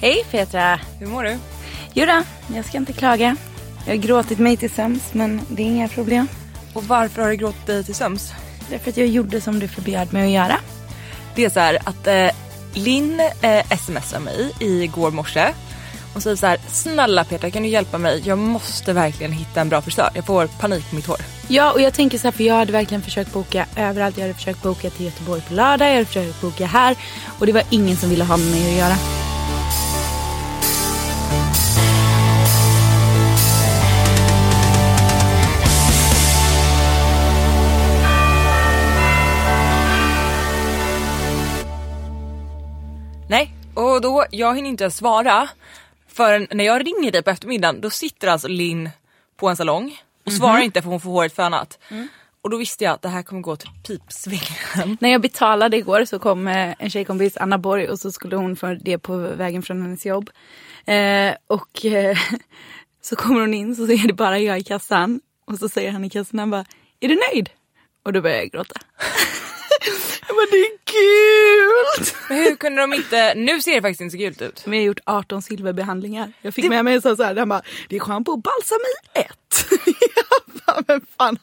Hej Petra! Hur mår du? Jodå, jag ska inte klaga. Jag har gråtit mig till sömns men det är inga problem. Och varför har du gråtit dig till sömns? Därför att jag gjorde som du förbjöd mig att göra. Det är så här att eh, Linn eh, smsar mig igår morse och säger så här, snälla Petra kan du hjälpa mig? Jag måste verkligen hitta en bra frisör. Jag får panik på mitt hår. Ja och jag tänker så här för jag hade verkligen försökt boka överallt. Jag hade försökt boka till Göteborg på lördag, jag hade försökt boka här och det var ingen som ville ha med mig att göra. Nej, och då, jag hinner inte ens svara förrän när jag ringer dig på eftermiddagen då sitter alltså Linn på en salong och svarar inte för hon får håret fönat. Och då visste jag att det här kommer gå till pipsvängen. När jag betalade igår så kom eh, en tjejkompis, Anna Borg, och så skulle hon få det på vägen från hennes jobb. Eh, och eh, så kommer hon in så är det bara jag i kassan. Och så säger han i kassan, han bara, är du nöjd? Och då börjar jag gråta. bara, det är kul! Men hur kunde de inte, nu ser det faktiskt inte så gult ut. Men jag har gjort 18 silverbehandlingar. Jag fick med mig en sån så här, han bara, det är schampo och balsam i ett. bara, men fan.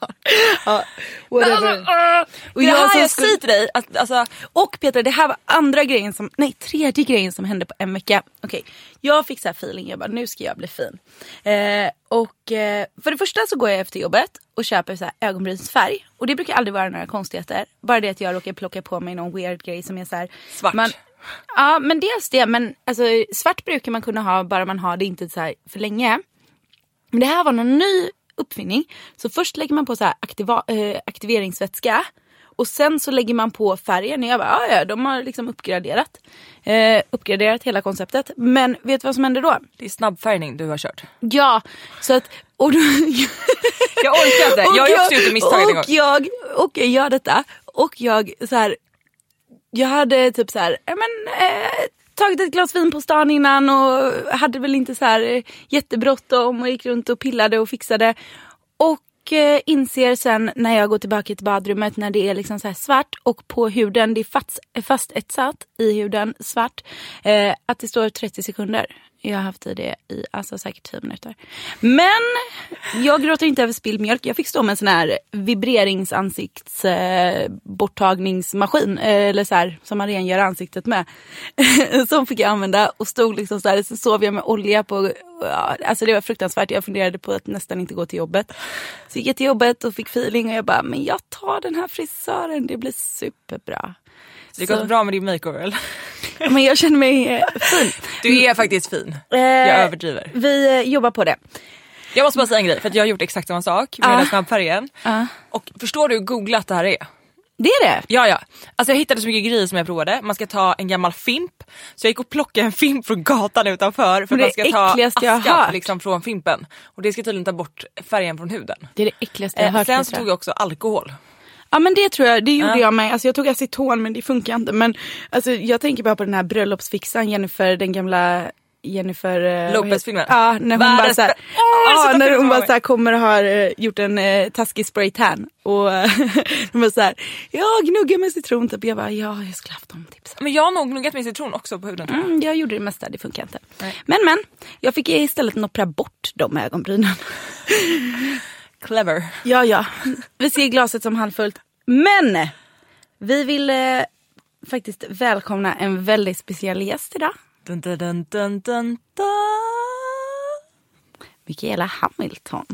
Ja, whatever. Och det här jag skulle- säger till dig, att, alltså, Och Petra, det här var andra grejen som, nej tredje grejen som hände på en vecka. Okej, jag fick så här feeling, jag bara nu ska jag bli fin. Eh, och eh, för det första så går jag efter jobbet och köper så här ögonbrynsfärg. Och det brukar aldrig vara några konstigheter. Bara det att jag råkar plocka på mig någon weird grej som är så här. Svart. Man, ja men dels det, men alltså, svart brukar man kunna ha bara man har det inte så för länge. Men det här var någon ny uppfinning. Så först lägger man på så här aktiva, eh, aktiveringsvätska. Och sen så lägger man på färgen. Och jag bara, "Ja, ja, de har liksom uppgraderat. Eh, uppgraderat hela konceptet. Men vet du vad som hände då? det är snabbfärgning du har kört. Ja, så att... Och då, Jag orkar inte, jag har ju också gjort misstaget en gång. och jag, och jag gör detta. Och jag så här, jag hade typ så här, men, eh, tagit ett glas vin på stan innan och hade väl inte så här jättebråttom och gick runt och pillade och fixade. Och eh, inser sen när jag går tillbaka till badrummet när det är liksom så här svart och på huden, det är fast, fastetsat i huden, svart, eh, att det står 30 sekunder. Jag har haft i det i alltså säkert 10 minuter. Men jag gråter inte över spilld mjölk. Jag fick stå med en sån här vibreringsansiktsborttagningsmaskin eh. Eh, eller så här, som man rengör ansiktet med. som fick jag använda och stod liksom så här. Så sov jag med olja på. Ja, alltså det var fruktansvärt. Jag funderade på att nästan inte gå till jobbet. Så gick jag till jobbet och fick feeling och jag bara, men jag tar den här frisören. Det blir superbra. Det har gått bra med din makeover eller? Men jag känner mig eh, fin. Du är faktiskt fin. Eh, Jag överdriver. Vi eh, jobbar på det. Jag måste bara säga en grej för jag har gjort exakt samma sak med Ah. den snabbfärgen. Ah. Och förstår du hur googlat det här är? Det är det. Ja ja, alltså jag hittade så mycket grejer som jag provade. Man ska ta en gammal fimp. Så jag gick och plockade en fimp från gatan utanför. För Det man ska ta askan hört. liksom, från fimpen. Och det ska tydligen ta bort färgen från huden. Det är det äckligaste jag Eh, har hört. sen så tog jag också alkohol. Ja men det tror jag, det gjorde Ja. jag med. Alltså jag tog aceton men det funkar inte. Men alltså, jag tänker bara på den här bröllopsfixan Jennifer, den gamla Jennifer eh, Lopez-filmen? Ja, när hon bara Världens såhär, bä- Åh, jag ja, sitter när hon bara såhär kommer och har eh, gjort en eh, taskig spray tan och de bara såhär, ja gnugga med citron typ. Jag bara, ja jag skulle haft de tipsen. Men jag har nog gnuggat med citron också på huden jag. Mm, jag gjorde det mesta, det funkar inte. Men men, jag fick istället noppra bort de ögonbrynen. Clever. Ja, ja. Vi ser glaset som halvfullt. Men! Vi vill eh, faktiskt välkomna en väldigt speciell gäst idag. Dun, dun, dun, dun, dun. Mikaela Hamilton.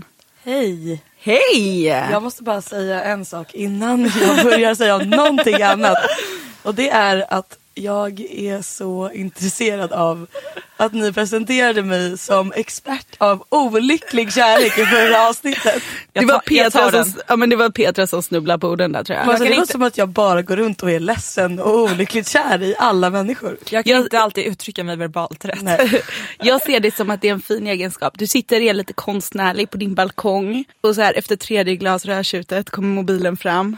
Hej! Hej! Jag måste bara säga en sak innan jag börjar säga någonting annat. Och det är att jag är så intresserad av att ni presenterade mig som expert av olycklig kärlek i förra avsnittet. Det, var Petra som, ja, men det var Petra som snubblade på orden där tror jag. Alltså, det låter inte- som att jag bara går runt och är ledsen och olyckligt kär i alla människor. Jag kan Jag- inte alltid uttrycka mig verbalt rätt. Nej. Jag ser det som att det är en fin egenskap. Du sitter och är lite konstnärlig på din balkong och så här efter tredje glas rödtjutet kommer mobilen fram.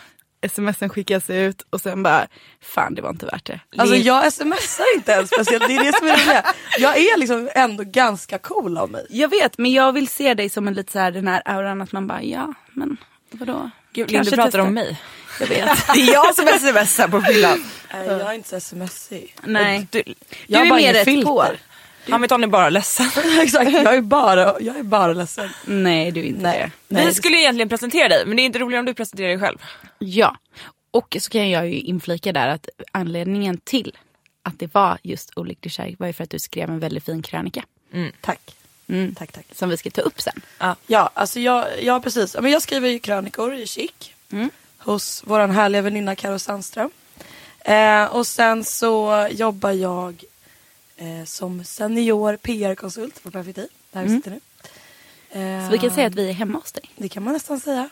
Smsen skickas ut och sen bara, fan det var inte värt det. Alltså jag smsar inte ens speciellt, det är det som är det. Jag är liksom ändå ganska cool av mig. Jag vet men jag vill se dig som en lite så här den här auran att man bara, ja men vadå? Gud, Linn, du Kanske pratar testar. om mig. Jag vet. Det är jag som smsar på fyllan. Nej, jag är inte så smsig. Nej. Du, Du Jag är mer rätt filter. på. Hamilton är bara ledsen. Exakt, jag är bara, jag är bara ledsen. Nej du är inte Nej. det. Nej. Vi skulle egentligen presentera dig men det är inte roligare om du presenterar dig själv. Ja. Och så kan jag ju inflika där att anledningen till att det var just olycklig kärlek var ju för att du skrev en väldigt fin krönika. Tack. Mm. Tack, tack. Som vi ska ta upp sen. Ja, alltså jag, ja precis. Ja, Men jag skriver ju krönikor i Chic. Hos våran härliga väninna Karo Sandström. Eh, och sen så jobbar jag eh, som senior PR-konsult på Perfitti. Där vi sitter nu. Eh, Så vi kan säga att vi är hemma hos dig. Det kan man nästan säga.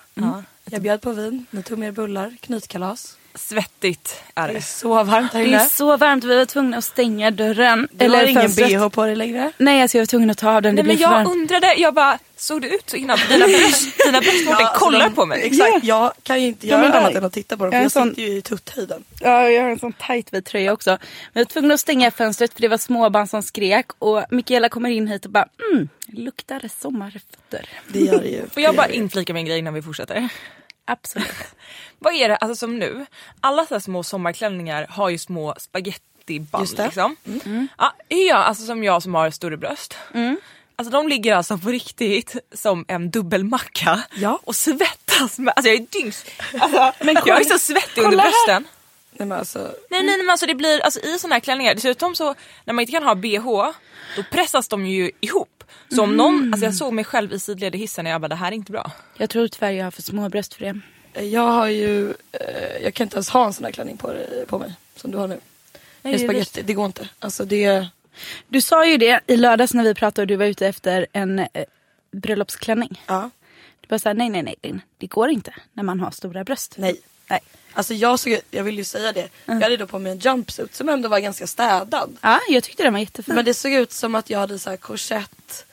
Jag bjöd på vin, ni tog med er bullar, knytkalas. Svettigt är Det är det. så varmt här Det inne. är så varmt, vi var tvungna att stänga dörren. Du har ingen fönstret. bh på dig längre. Nej, alltså jag var tvungen att ta av den. Det Nej, men blev för jag varmt. undrade, jag bara, såg det ut så innan? Dina bröst, dina bröst Mårten, alltså kollar de- på mig. Exakt, jag kan ju inte Ja, men göra annat än att titta på dem. Jag För är jag en sitter ju i tutthöjden. Ja, jag har en sån tight vit tröja också. Men jag var tvungen att stänga fönstret för det var småbarn som skrek. Och Mikaela kommer in hit och bara, mm, luktar sommarfötter. Det gör det ju. Får jag Det bara det. inflika en grej innan vi fortsätter? Absolut. Vad är det, alltså som nu, alla så här små sommarklänningar har ju små spagettiband Just det. liksom. Ja, är jag, alltså som jag som har större bröst. Alltså de ligger alltså på riktigt som en dubbelmacka Ja. och svettas med, alltså jag är dyngs. Alltså, Men jag är så svettig under brösten. Nej men alltså. Nej nej men alltså det blir, alltså i såna här klänningar, dessutom så när man inte kan ha bh då pressas de ju ihop. Så om någon, alltså jag såg mig själv i sidled i hissen och jag bara det här är inte bra. Jag tror tyvärr jag har för små bröst för det. Jag har ju, eh, jag kan inte ens ha en sån här klänning på, på mig som du har nu. Nej, det är spagetti, det går inte. Alltså det, Du sa ju det i lördags när vi pratade och du var ute efter en eh, bröllopsklänning. ja, Du bara såhär, nej nej nej det går inte när man har stora bröst. nej. Nej. Alltså jag såg, jag vill ju säga det. Jag hade då på mig en jumpsuit som ändå var ganska städad. Ja, jag tyckte den var jättefin. Men det såg ut som att jag hade så här korsett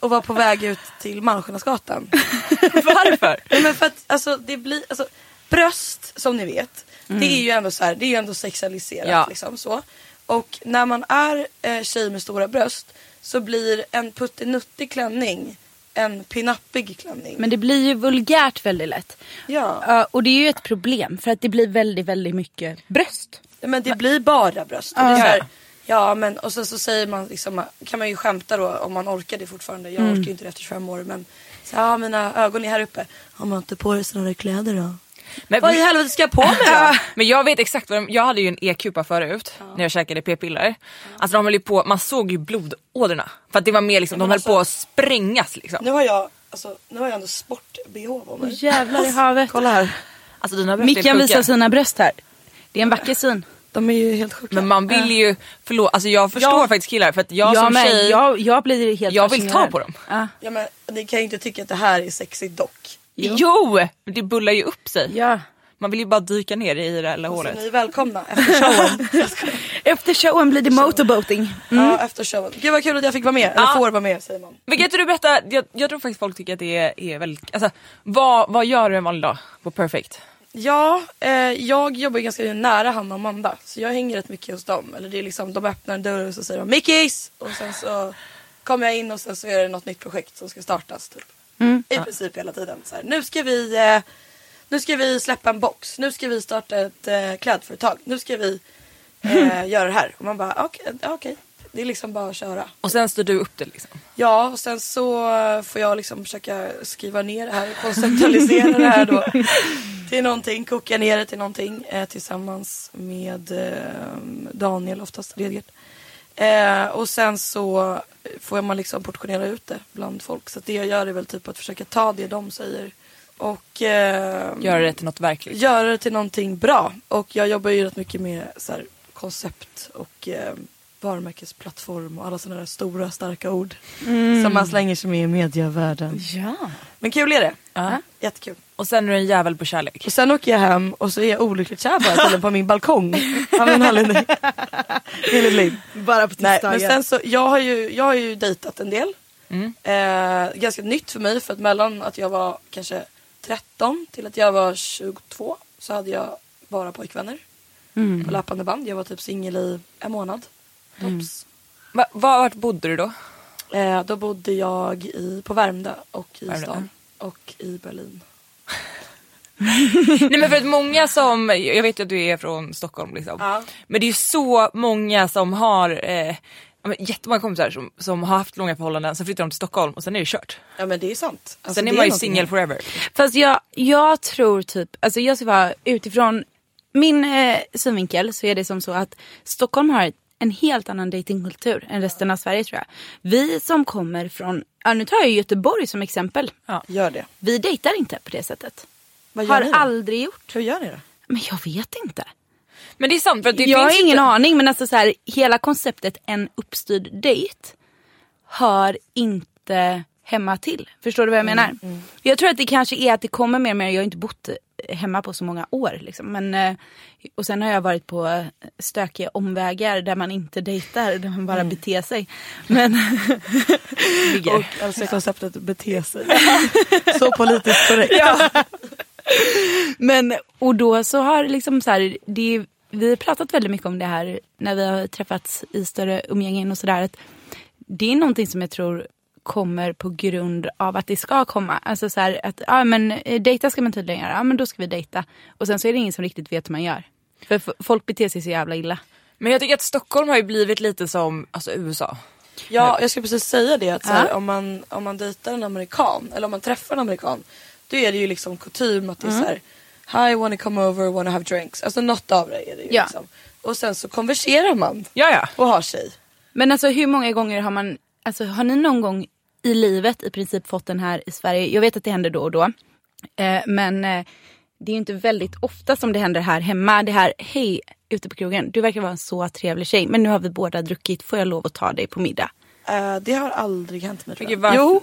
och var på väg ut till Malmskillnadsgatan. Varför? Nej, men för att alltså, det blir, alltså, bröst som ni vet, det är ju ändå så här, det är ju ändå sexualiserat Ja. liksom så. Och när man är eh, tjej med stora bröst så blir en puttinuttig klänning en pinappig klänning. Men det blir ju vulgärt väldigt lätt. ja. Ja, och det är ju ett problem för att det blir väldigt, väldigt mycket bröst. Men det blir bara bröst. Så här, ja men och sen så säger man liksom, kan man ju skämta då om man orkar det fortfarande. Jag orkar ju inte det efter 25 år men så, ja mina ögon är här uppe. Har man inte på sådana där kläder då? Men, Vad i helvete ska jag på mig då? men jag vet exakt vad de, jag hade ju en e-kupa förut när jag käkade p-piller. Alltså de höll ju på, man såg ju blodådrorna. För att det var mer liksom, de höll alltså- på att sprängas liksom. Nu har jag, alltså, nu har jag ändå sport-bh på mig. Jävlar i havet. Kolla här. Alltså dina bröst Mickan visar sina bröst här. Det är en vacker syn. De är ju helt sjuka. Men man vill ju, förlåt, alltså jag förstår Ja. faktiskt killar för att jag Ja, som men tjej, jag, jag blir helt jag vill ta på dem. Ja. Ja men ni kan ju inte tycka att det här är sexigt dock. Jo! men det bullar ju upp sig. ja. Man vill ju bara dyka ner i det där lilla Så hålet. ni är välkomna efter showen. Efter showen blir det motorboating. Ja efter showen. Gud vad kul att jag fick vara med. Eller Ja. får vara med säger man. Men kan inte du berätta, jag, jag tror faktiskt folk tycker att det är, är väldigt, alltså vad, vad gör du en vanlig dag på Perfect? Ja, eh, jag jobbar ju ganska nära Hanna och Amanda. Så jag hänger rätt mycket hos dem. Eller det är liksom, de öppnar en dörr och så säger de Mickis! Och sen så kommer jag in och sen så är det något nytt projekt som ska startas. Typ. I princip hela tiden. Så här, nu, ska vi, eh, nu ska vi släppa en box. Nu ska vi starta ett eh, klädföretag. Nu ska vi eh, göra det här. Och man bara okej. okej. Det är liksom bara att köra. Och sen styr du upp det liksom. Ja, och sen så får jag liksom försöka skriva ner det här, konceptualisera det här då till någonting, koka ner det till någonting eh, tillsammans med eh, Daniel, oftast Redgert. Eh, och sen så får man liksom portionera ut det bland folk. Så det jag gör är väl typ att försöka ta det de säger och eh, Göra det till något verkligt. göra det till någonting bra. Och jag jobbar ju rätt mycket med så här, koncept och eh, varumärkesplattform och alla sådana där stora starka ord. Som man slänger sig med i medievärlden. Ja. Men kul är det. Ja. Jättekul. Och sen är du en jävel på kärlek. Och sen åker jag hem och så är jag olyckligt kär bara på min balkong. Av en anledning. Enligt Liv. Bara på Nej, men sen så, jag har ju, jag har ju dejtat en del. Mm. Eh, ganska nytt för mig för att mellan att jag var kanske 13 till att jag var 22 så hade jag bara pojkvänner. Mm. På löpande band. Jag var typ singel i en månad. Tops. Va, var, vart bodde du då? Eh, då bodde jag i, på Värmdö och i Värmdö. stan. Och i Berlin. Nej men för att många som, jag vet att du är från Stockholm liksom. Ja. Men det är ju så många som har, eh, ja, jättemånga kompisar som, som har haft långa förhållanden, sen flyttar de till Stockholm och sen är det kört. Ja men det är sant. Alltså, sen är man ju singel forever. Fast jag, jag tror typ, alltså jag ska vara utifrån min eh, synvinkel så är det som så att Stockholm har en helt annan datingkultur än resten av Sverige tror jag. Vi som kommer från, ja, nu tar jag Göteborg som exempel. Gör det. Vi dejtar inte på det sättet. Vad gör Har ni då? aldrig gjort. Hur gör ni då? Men jag vet inte. Men det är sant för det jag har ingen inte- aning men alltså så här, hela konceptet en uppstyrd dejt hör inte hemma till. Förstår du vad jag menar? Jag tror att det kanske är att det kommer mer och mer. Jag har inte bott eh, hemma på så många år. Liksom. Men, eh, och sen har jag varit på eh, stökiga omvägar där man inte dejtar, där man bara beter sig. Men Och alltså konceptet bete sig. så politiskt korrekt. Men, och då så har liksom så här, det, vi har pratat väldigt mycket om det här när vi har träffats i större umgängen och sådär. att Det är någonting som jag tror kommer på grund av att det ska komma. Alltså så här att, ja men eh, dejta ska man tydligen göra, ja men då ska vi dejta. Och sen så är det ingen som riktigt vet hur man gör. För f- folk beter sig så jävla illa. Men jag tycker att Stockholm har ju blivit lite som alltså, USA. Ja, jag skulle precis säga det. Att så här, Ja. om, man, om man dejtar en amerikan, eller om man träffar en amerikan, då är det ju liksom kutym att det är så här, Hi, wanna come over, wanna have drinks. Alltså något av det är det ju Ja. liksom. Och sen så konverserar man Ja ja. och har sig. Men alltså hur många gånger har man, alltså har ni någon gång i livet i princip fått den här i Sverige? Jag vet att det händer då och då. Eh, men eh, det är ju inte väldigt ofta som det händer här hemma. Det här, hej ute på krogen, du verkar vara en så trevlig tjej men nu har vi båda druckit, får jag lov att ta dig på middag? Eh, det har aldrig hänt mig tror jag. gud, Jo,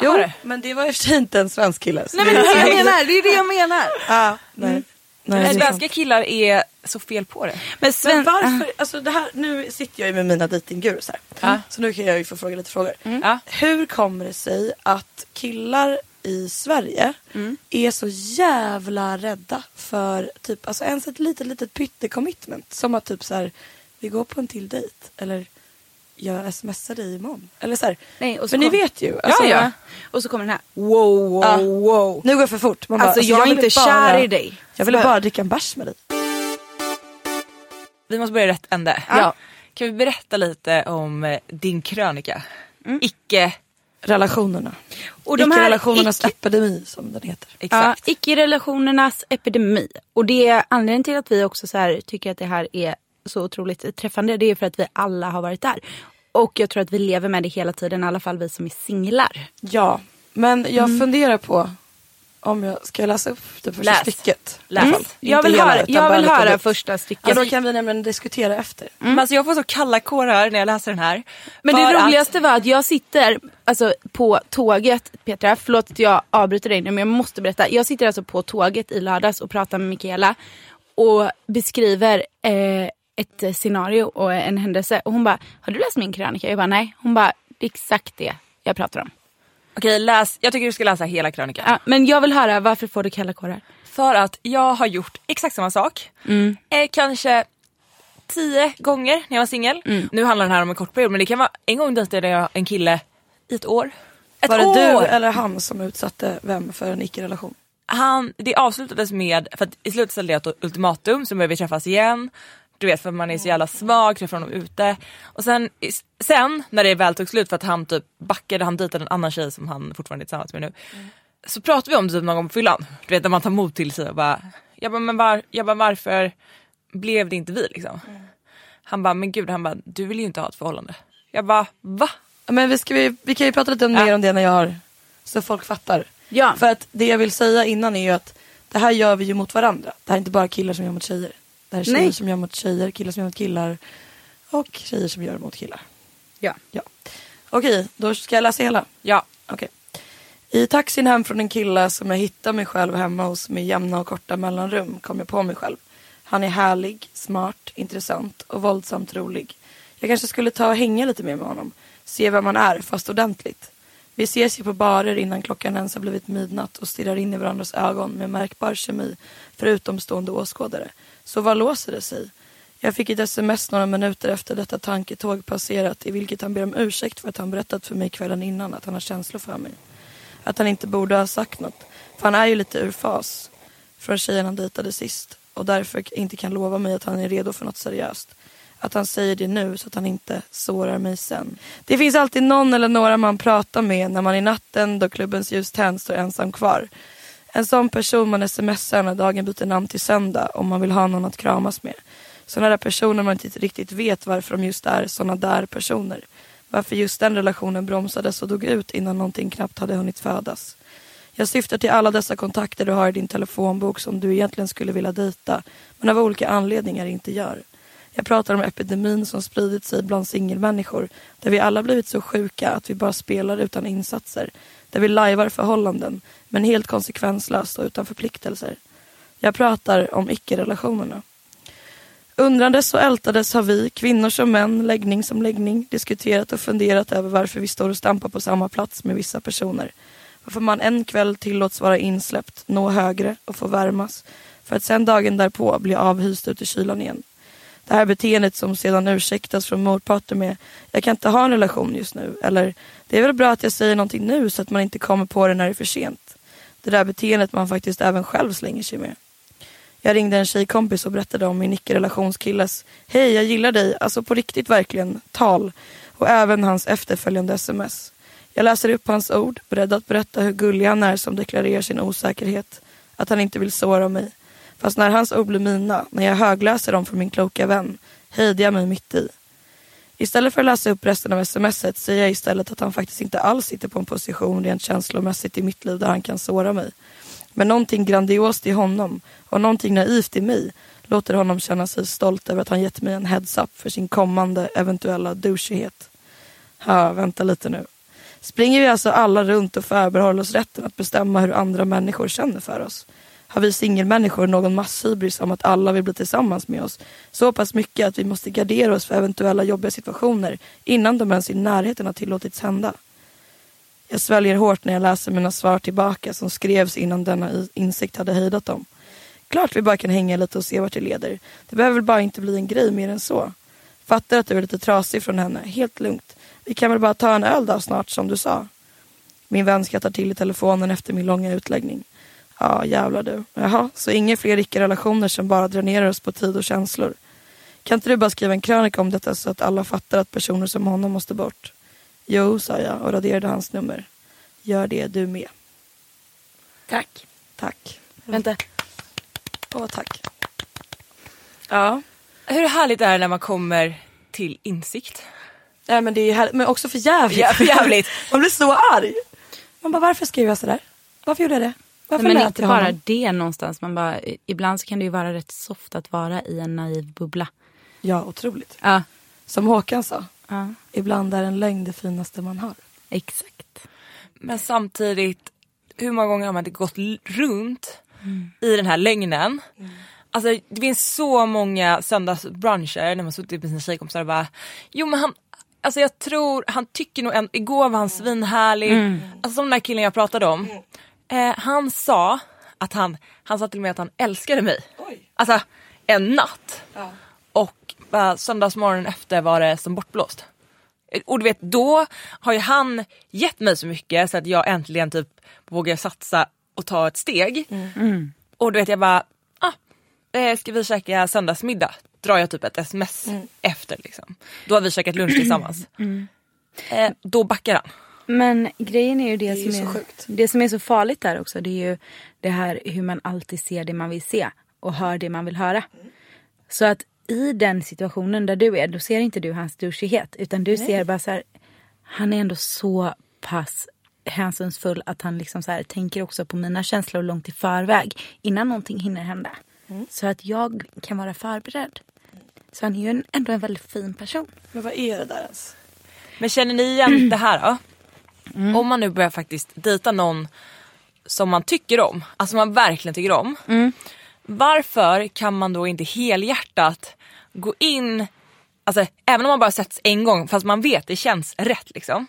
jo det? men det var i och för sig inte en svensk kille. Nej men det är det jag menar, det är det jag menar. Ah, nej. nej Men sant. svenska killar är så fel på det. Men, Men sven- varför, alltså det här, nu sitter jag ju med mina dejtinggurus här. Ja. Så nu kan jag ju få fråga lite frågor. Ja. Hur kommer det sig att killar i Sverige är så jävla rädda för typ, alltså ens ett litet, litet pytte-commitment. Som att typ så här, vi går på en till dejt. Eller jag smsar dig imorgon. Eller så här, Nej, och så ni kom- vet ju. Alltså, ja, ja. Och så kommer den här, wow, wow, Ja. wow. Nu går jag för fort. Man bara, Alltså jag är ville inte bara- kär i dig. Jag ville bara dricka en bärs med dig. Vi måste börja i rätt ände. Ja. Kan vi berätta lite om eh, din krönika? Icke... Relationerna. Och de här Icke-relationernas icke- epidemi som den heter. Exakt. Ja, icke-relationernas epidemi. Och det är anledningen till att vi också så här, tycker att det här är så otroligt träffande. Det är för att vi alla har varit där. Och jag tror att vi lever med det hela tiden, i alla fall vi som är singlar. Ja, men jag funderar på om jag ska läsa upp det första Läs. stycket. Läs. Fall. Jag vill hela, höra, jag vill höra första stycket. Ja, då kan vi nämligen diskutera efter. Men alltså jag får så kalla kårar när jag läser den här. Men det att- roligaste var att jag sitter alltså, på tåget, Petra, förlåt att jag avbryter dig nu men jag måste berätta. Jag sitter alltså på tåget i lördags och pratar med Mikaela och beskriver eh, ett scenario och en händelse. Och hon bara, har du läst min krönika? Jag bara, nej. Hon bara, det är exakt det jag pratar om. Okej läs, jag tycker du ska läsa hela krönikan. Ja, men jag vill höra varför får du kalla kårar? För att jag har gjort exakt samma sak. Eh, kanske tio gånger när jag var singel. Nu handlar den här om en kort period men det kan vara en gång dejtade jag en kille i ett år. Ett Var det år! du eller han som utsatte vem för en icke-relation? Han, det avslutades med, för att i slutet ställde jag ett ultimatum så började vi träffas igen. Du vet för man är så jävla svag, träffar honom ute. Och sen, sen när det väl tog slut för att han typ backade, han dejtade en annan tjej som han fortfarande är tillsammans med nu. Så pratade vi om det typ någon gång på fyllan. Du vet när man tar mod till sig och bara, jag bara, men var, jag bara varför blev det inte vi liksom? Han bara, men gud, han bara, du vill ju inte ha ett förhållande. Jag bara, va? Ja, Men vi, ska, vi, vi kan ju prata lite Ja. mer om det när jag har, så folk fattar. Ja. För att det jag vill säga innan är ju att det här gör vi ju mot varandra. Det här är inte bara killar som gör mot tjejer. Det här är tjejer Nej. som gör mot tjejer, killar som gör mot killar och tjejer som gör mot killar. Ja. Ja. Okej, då ska jag läsa hela. Ja, Okej. I taxin hem från en kille som jag hittade mig själv hemma hos med jämna och korta mellanrum kom jag på mig själv. Han är härlig, smart, intressant och våldsamt rolig. Jag kanske skulle ta och hänga lite mer med honom. Se vem man är, fast ordentligt. Vi ses ju på barer innan klockan ens har blivit midnatt och stirrar in i varandras ögon med märkbar kemi för utomstående åskådare. Så vad låser det sig? Jag fick ett sms några minuter efter detta tanketåg passerat i vilket han ber om ursäkt för att han berättat för mig kvällen innan att han har känslor för mig. Att han inte borde ha sagt något. För han är ju lite ur fas från tjejen han dejtade sist och därför inte kan lova mig att han är redo för något seriöst. Att han säger det nu så att han inte sårar mig sen. Det finns alltid någon eller några man pratar med när man i natten då klubbens ljus tänds står ensam kvar. En sån person man smsar när dagen byter namn till söndag om man vill ha någon att kramas med. Sådana där personer man inte riktigt vet varför de just är sådana där personer. Varför just den relationen bromsades och dog ut innan någonting knappt hade hunnit födas. Jag syftar till alla dessa kontakter du har i din telefonbok som du egentligen skulle vilja dejta men av olika anledningar inte gör. Jag pratar om epidemin som spridit sig bland singelmänniskor där vi alla blivit så sjuka att vi bara spelar utan insatser. Där vi lajvar förhållanden men helt konsekvenslöst och utan förpliktelser. Jag pratar om icke-relationerna. Undrandes och ältades har vi, kvinnor som män, läggning som läggning, diskuterat och funderat över varför vi står och stampar på samma plats med vissa personer. Varför man en kväll tillåts vara insläppt, nå högre och få värmas för att sen dagen därpå bli avhyst ut i kylan igen. Det här beteendet som sedan ursäktas från motparten med jag kan inte ha en relation just nu eller det är väl bra att jag säger någonting nu så att man inte kommer på det när det är för sent. Det där beteendet man faktiskt även själv slänger sig med. Jag ringde en tjejkompis och berättade om min icke-relationskilles Hej, jag gillar dig, alltså på riktigt verkligen, tal och även hans efterföljande sms. Jag läser upp hans ord, beredd att berätta hur gullig han är som deklarerar sin osäkerhet, att han inte vill såra mig. Fast när hans ord blir mina, när jag högläser dem för min kloka vän, hejdar jag mig mitt i. Istället för att läsa upp resten av smset säger jag istället att han faktiskt inte alls sitter på en position rent känslomässigt i mitt liv där han kan såra mig. Men någonting grandiost i honom och någonting naivt i mig låter honom känna sig stolt över att han gett mig en heads-up för sin kommande eventuella douchighet. Ha, vänta lite nu. Springer vi alltså alla runt och förbehåller oss rätten att bestämma hur andra människor känner för oss? Har vi singelmänniskor någon masshybris om att alla vill bli tillsammans med oss? Så pass mycket att vi måste gardera oss för eventuella jobbiga situationer innan de ens i närheten har tillåtits hända. Jag sväljer hårt när jag läser mina svar tillbaka som skrevs innan denna insikt hade hejdat dem. Klart vi bara kan hänga lite och se vart det leder. Det behöver väl bara inte bli en grej mer än så. Fattar att du är lite trasig från henne, helt lugnt. Vi kan väl bara ta en öl då snart som du sa. Min vän skrattar till i telefonen efter min långa utläggning. Ja, jävlar du. Jaha, så inga fler icke-relationer som bara dränerar oss på tid och känslor. Kan inte du bara skriva en krönika om detta så att alla fattar att personer som honom måste bort? Jo, sa jag och raderade hans nummer. Gör det du med. Tack. Tack. Vänta. Åh, tack. Ja. hur härligt är det när man kommer till insikt? Nej, men det är här, men också för jävligt. Ja, för jävligt. Man blir så arg. Man bara, varför skrev jag sådär? Varför gjorde jag det? Varför Nej, men inte bara honom? det någonstans. Man bara, ibland så kan det ju vara rätt soft att vara i en naiv bubbla. Ja, otroligt. Ja, Som Håkan sa, ja ibland är en lögn det finaste man har. exakt. Men samtidigt, hur många gånger har man inte gått runt i den här lögnen? Alltså det finns så många söndagsbruncher när man suttit med sina tjejkompisar och bara Jo men han, alltså jag tror, han tycker nog en, igår var han svinhärlig. Alltså som den där killen jag pratade om. Eh, han sa att han, han sa till mig att han älskade mig. Alltså en natt. Och bara söndagsmorgonen efter var det som bortblåst. Eh, Och du vet då har ju han gett mig så mycket så att jag äntligen typ vågar satsa och ta ett steg. Och du vet jag bara, ah, eh, ska vi käka söndagsmiddag? Drar jag typ ett sms efter liksom. Då har vi käkat lunch tillsammans. Eh, då backar han. Men grejen är ju det, är ju som, är, sjukt. det som är så farligt där också. Det är ju det här hur man alltid ser det man vill se och hör det man vill höra. Så att i den situationen där du är, då ser inte du hans douchighet. Utan du ser bara så här, han är ändå så pass hänsynsfull att han liksom så här, tänker också på mina känslor långt i förväg. Innan någonting hinner hända. Så att jag kan vara förberedd. Så han är ju en, ändå en väldigt fin person. Men vad är det där ens? Men känner ni igen det här då? Om man nu börjar faktiskt dejta någon som man tycker om, alltså man verkligen tycker om. Varför kan man då inte helhjärtat gå in, alltså även om man bara setts en gång fast man vet det känns rätt liksom.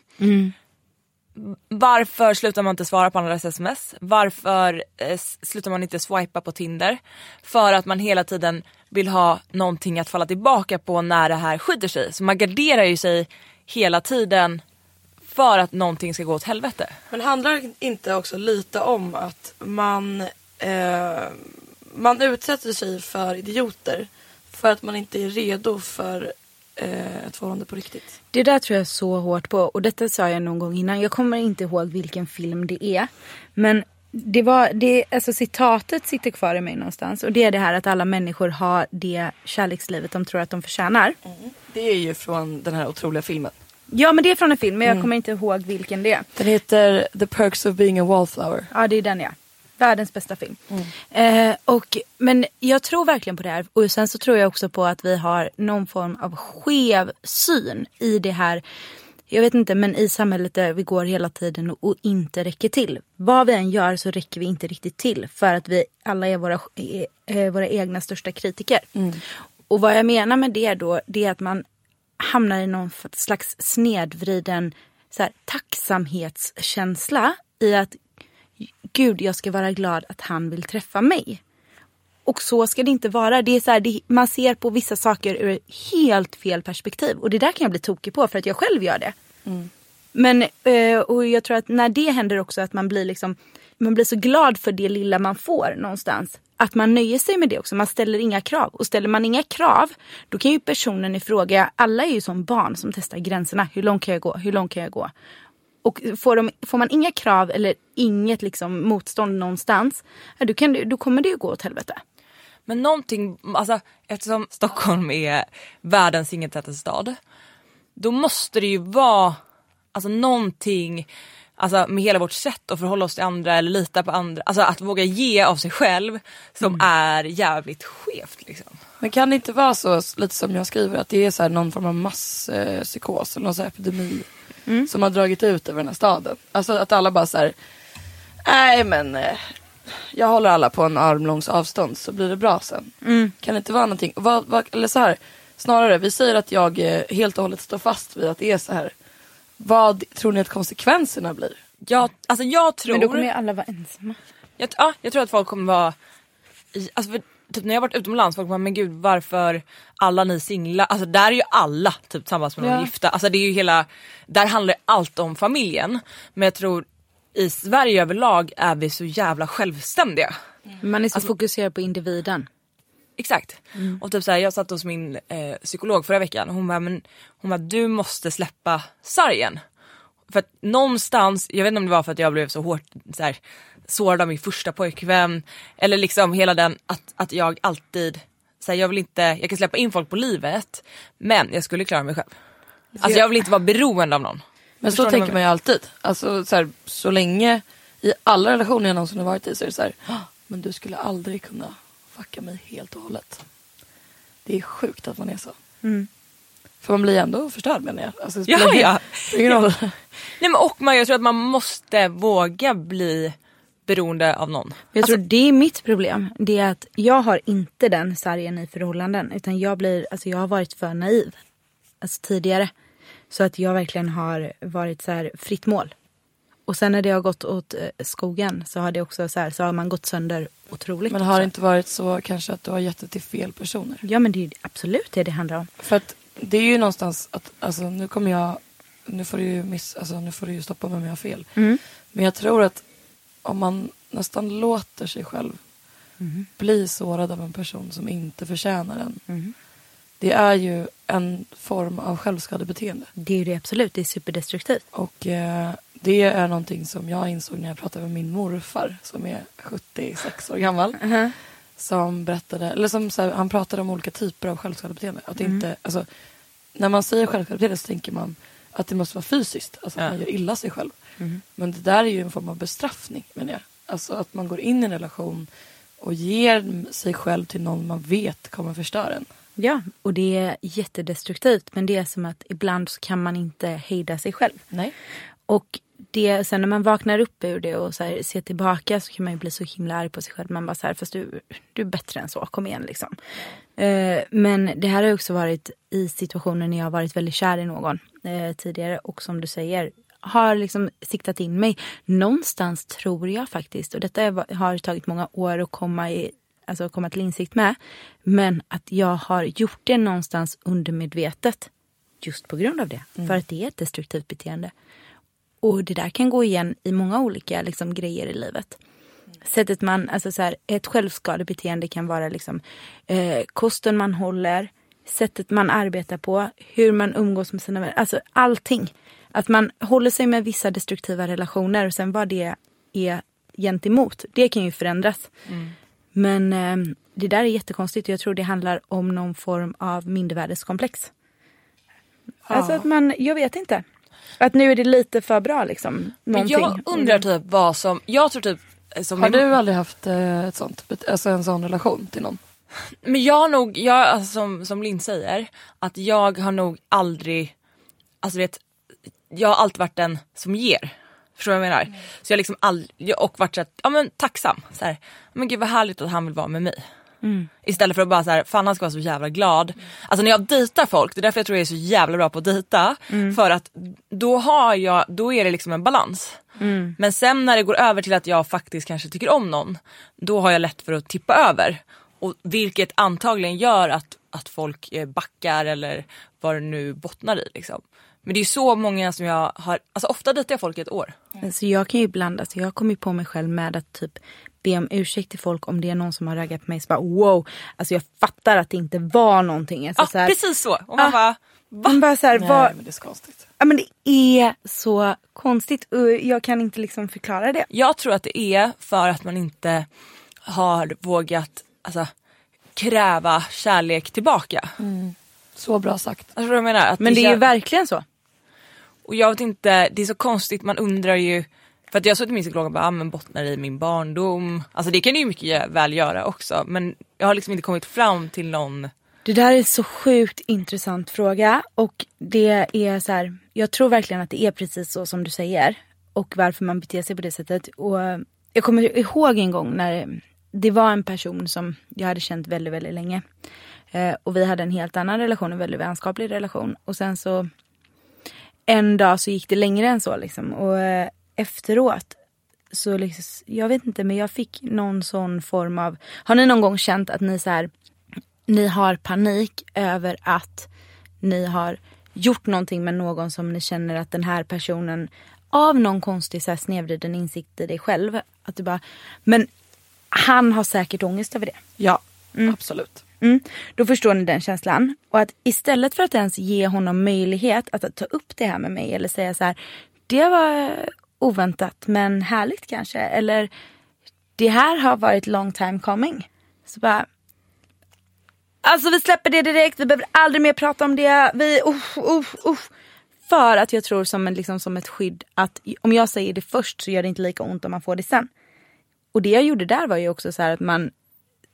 Varför slutar man inte svara på andras sms? Varför eh, slutar man inte swipa på Tinder? För att man hela tiden vill ha någonting att falla tillbaka på när det här skiter sig. Så man garderar ju sig hela tiden för att någonting ska gå åt helvete. Men handlar det inte också lite om att man, eh, man utsätter sig för idioter för att man inte är redo för eh, ett förhållande på riktigt? Det där tror jag så hårt på och detta sa jag någon gång innan. Jag kommer inte ihåg vilken film det är. Men det var, det, alltså citatet sitter kvar i mig någonstans och det är det här att alla människor har det kärlekslivet de tror att de förtjänar. Det är ju från den här otroliga filmen. Ja men det är från en film men jag kommer inte ihåg vilken det är. Den heter The Perks of Being a Wallflower. Ja det är den ja. Världens bästa film. Eh, och, men jag tror verkligen på det här. Och sen så tror jag också på att vi har någon form av skev syn i det här. Jag vet inte men i samhället där vi går hela tiden och, inte räcker till. Vad vi än gör så räcker vi inte riktigt till. För att vi alla är våra, eh, våra egna största kritiker. Och vad jag menar med det då det är att man hamnar i någon slags snedvriden så här, tacksamhetskänsla i att gud jag ska vara glad att han vill träffa mig. Och så ska det inte vara. Det är så här, det, man ser på vissa saker ur helt fel perspektiv. Och det där kan jag bli tokig på för att jag själv gör det. Men eh, och jag tror att när det händer också att man blir liksom man blir så glad för det lilla man får någonstans. Att man nöjer sig med det också. Man ställer inga krav. Och ställer man inga krav då kan ju personen i fråga, alla är ju som barn som testar gränserna. Hur långt kan jag gå? Hur långt kan jag gå? Och får, de, får man inga krav eller inget liksom motstånd någonstans, då, kan du, då kommer det ju gå åt helvete. Men någonting, alltså eftersom Stockholm är världens singeltätaste stad. Då måste det ju vara alltså någonting alltså, med hela vårt sätt att förhålla oss till andra eller lita på andra. Alltså att våga ge av sig själv som är jävligt skevt liksom. Men kan det inte vara så, lite som jag skriver, att det är så här någon form av masspsykos eller någon så epidemi som har dragit ut över den här staden? Alltså att alla bara så här, nej men eh, jag håller alla på en armlångs avstånd så blir det bra sen. Kan det inte vara någonting, vad, vad, eller så här, snarare vi säger att jag eh, helt och hållet står fast vid att det är så här. Vad tror ni att konsekvenserna blir? Jag, alltså jag tror... Men då kommer ju alla vara ensamma. Jag, ja, jag tror att folk kommer vara... I, alltså för, typ när jag har varit utomlands, folk bara men gud varför alla ni singlar, alltså där är ju alla typ tillsammans med någon Ja. gifta. Alltså det är ju hela, där handlar allt om familjen. Men jag tror i Sverige överlag är vi så jävla självständiga. Man är så fokuserad på individen. Exakt. Och typ så här, jag satt hos min eh, psykolog förra veckan och hon bara, men, hon bara du måste släppa sargen. För att någonstans, jag vet inte om det var för att jag blev så hårt så här, sårad av min första pojkvän. Eller liksom hela den att, att jag alltid, så här, jag vill inte, jag kan släppa in folk på livet men jag skulle klara mig själv. Alltså jag vill inte vara beroende av någon. Men Förstår så tänker man ju alltid. Alltså så, här, så länge i alla relationer jag någonsin har varit i så är det så här, "Ah, men du skulle aldrig kunna fucka mig helt och hållet. Det är sjukt att man är så. För man blir ändå förstörd menar jag. Alltså, Ja, spelar ja. ingen roll. Nej men och man, jag tror att man måste våga bli beroende av någon. Jag tror det är mitt problem. Det är att jag har inte den sargen i förhållanden. Utan jag blir, alltså jag har varit för naiv. Alltså tidigare. Så att jag verkligen har varit så här fritt mål. Och sen när det har gått åt eh, skogen så har det också så här, så har man gått sönder otroligt. Men har det inte varit så kanske att du har gett det till fel personer? Ja men det är absolut det det handlar om. För att det är ju någonstans att, alltså nu kommer jag, nu får du ju, miss, alltså, nu får du ju stoppa mig om jag har fel. Mm. Men jag tror att om man nästan låter sig själv Mm. bli sårad av en person som inte förtjänar den. Mm. Det är ju en form av självskadebeteende. Det är ju det absolut, det är superdestruktivt. Och eh, det är någonting som jag insåg när jag pratade med min morfar som är 76 år gammal. Som berättade, eller som här, han pratade om olika typer av självskadebeteende. Att det inte, alltså, när man säger självskadebeteende så tänker man att det måste vara fysiskt, alltså att Ja. man gör illa sig själv. Men det där är ju en form av bestraffning menar jag. Alltså att man går in i en relation och ger sig själv till någon man vet kommer förstöra en. Ja, och det är jättedestruktivt men det är som att ibland så kan man inte hejda sig själv. Nej. Och det, sen när man vaknar upp ur det och så här, ser tillbaka så kan man ju bli så himla arg på sig själv. Man bara så här, fast du, du är bättre än så, kom igen liksom. Eh, men det här har också varit i situationer när jag har varit väldigt kär i någon eh, tidigare och som du säger har liksom siktat in mig. Någonstans tror jag faktiskt, och detta är- har tagit många år att komma, i, alltså komma till insikt med, men att jag har gjort det någonstans undermedvetet just på grund av det. För att det är ett destruktivt beteende. Och det där kan gå igen i många olika liksom, grejer i livet. Sättet man, alltså så här, ett självskadebeteende kan vara liksom, eh, kosten man håller, sättet man arbetar på, hur man umgås med sina vänner, alltså allting. Att man håller sig med vissa destruktiva relationer och sen vad det är gentemot, det kan ju förändras. Men eh, det där är jättekonstigt. Jag tror det handlar om någon form av mindervärdeskomplex. Alltså att man, jag vet inte. Att nu är det lite för bra liksom. Men Någonting. jag undrar typ vad som, jag tror typ som Har min- du aldrig haft eh, ett sånt, alltså en sån relation till någon? Men jag har nog, jag, alltså, som, som Linn säger, att jag har nog aldrig, alltså vet, jag har alltid varit den som ger. Förstår du vad jag menar? Så jag har liksom aldrig, och varit så ja men tacksam. Så här, men gud vad härligt att han vill vara med mig. Istället för att bara så här, fan han ska vara så jävla glad. Alltså när jag dejtar folk, det är därför jag tror jag är så jävla bra på att dejta. För att då har jag, då är det liksom en balans. Men sen när det går över till att jag faktiskt kanske tycker om någon, då har jag lätt för att tippa över. Och vilket antagligen gör att, att folk eh, backar eller vad det nu bottnar i. Liksom. Men det är så många som jag har, alltså ofta dejtar jag folk i ett år. Alltså jag kan ju ibland, alltså jag kommer ju på mig själv med att typ be om ursäkt till folk om det är någon som har raggat på mig. Så bara wow, alltså jag fattar att det inte var någonting. Alltså, Ja så här, precis så. Och man Ah. bara, Man bara så här, Nej, vad, men det är så konstigt. ja, men det är så konstigt och jag kan inte liksom förklara det. Jag tror att det är för att man inte har vågat alltså, kräva kärlek tillbaka. Så bra sagt. Alltså, jag menar? Att Men det är ju verkligen så. Och jag vet inte, det är så konstigt, man undrar ju för att jag har suttit i min psykolog och bara, ah, men bottnar i min barndom. Alltså det kan det ju mycket väl göra också men jag har liksom inte kommit fram till någon Det där är en så sjukt intressant fråga och det är så här, jag tror verkligen att det är precis så som du säger och varför man beter sig på det sättet. Och eh, jag kommer ihåg en gång när det var en person som jag hade känt väldigt, väldigt länge. Eh, och vi hade en helt annan relation, en väldigt vänskaplig relation. Och sen så en dag så gick det längre än så liksom. Och eh, efteråt så liksom, jag vet inte men jag fick någon sån form av, har ni någon gång känt att ni så här ni har panik över att ni har gjort någonting med någon som ni känner att den här personen av någon konstig så här snedvriden insikt i dig själv. Att du bara, men han har säkert ångest över det. Ja, absolut. Mm. Då förstår ni den känslan. Och att istället för att ens ge honom möjlighet att ta upp det här med mig eller säga så här, det var oväntat men härligt kanske. Eller det här har varit long time coming. Så bara, alltså vi släpper det direkt, vi behöver aldrig mer prata om det. Vi, uff, uff, uff. För att jag tror som, en, liksom, som ett skydd att om jag säger det först så gör det inte lika ont om man får det sen. Och det jag gjorde där var ju också så här att man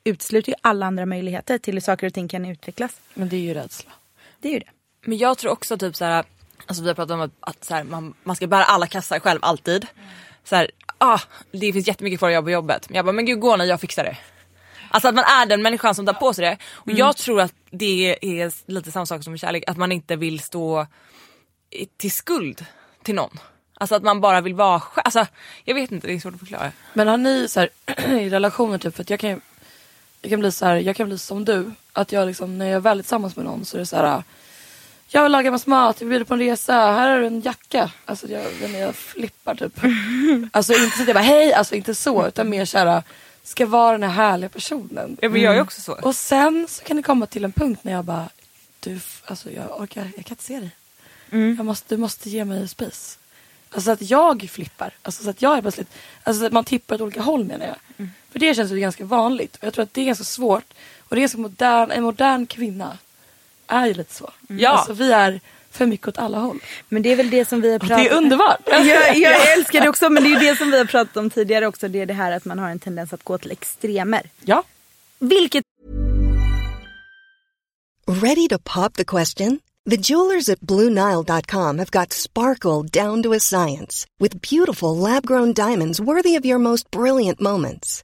utesluter ju alla andra möjligheter till hur saker och ting kan utvecklas. Men det är ju rädsla. Det är ju det. Men jag tror också typ så här, alltså vi har pratat om att, att här, man, man ska bära alla kassar själv alltid. Så här, ah, det finns jättemycket kvar att göra på jobbet. Men jag bara, men gud gå nu, jag fixar det. Alltså att man är den människan som tar på sig det. Och jag tror att det är lite samma sak som kärlek, att man inte vill stå till skuld till någon. Alltså att man bara vill vara själv. Alltså, jag vet inte, det är svårt att förklara. Men har ni så här, i relationer typ, för att jag kan jag kan bli så här, jag kan bli som du. Att jag liksom, när jag är väl tillsammans med någon så är det så här. Jag vill laga massa mat, jag bjuder på en resa, här har du en jacka. Alltså jag, jag flippar typ. Alltså inte så att jag bara hej, alltså inte så. Utan mer så här, ska vara den här härliga personen. Ja, men jag är också så. Och sen så kan det komma till en punkt när jag bara, du, alltså jag orkar, jag kan inte se dig. Jag måste, du måste ge mig space. Alltså att jag flippar. Alltså så att jag är plötsligt, alltså att man tippar åt olika håll menar jag. För det känns ju ganska vanligt. Och jag tror att det är ganska svårt. Och det är ganska modern, en modern kvinna är ju lite så. Ja. Alltså vi är för mycket åt alla håll. Men det är väl det som vi har pratat det är underbart. jag, jag älskar det också men det är det som vi har pratat om tidigare också. Det är det här att man har en tendens att gå till extremer. Ja. Vilket Ready to pop the question? The jewelers at BlueNile.com have got sparkle down to a science with beautiful lab grown diamonds worthy of your most brilliant moments.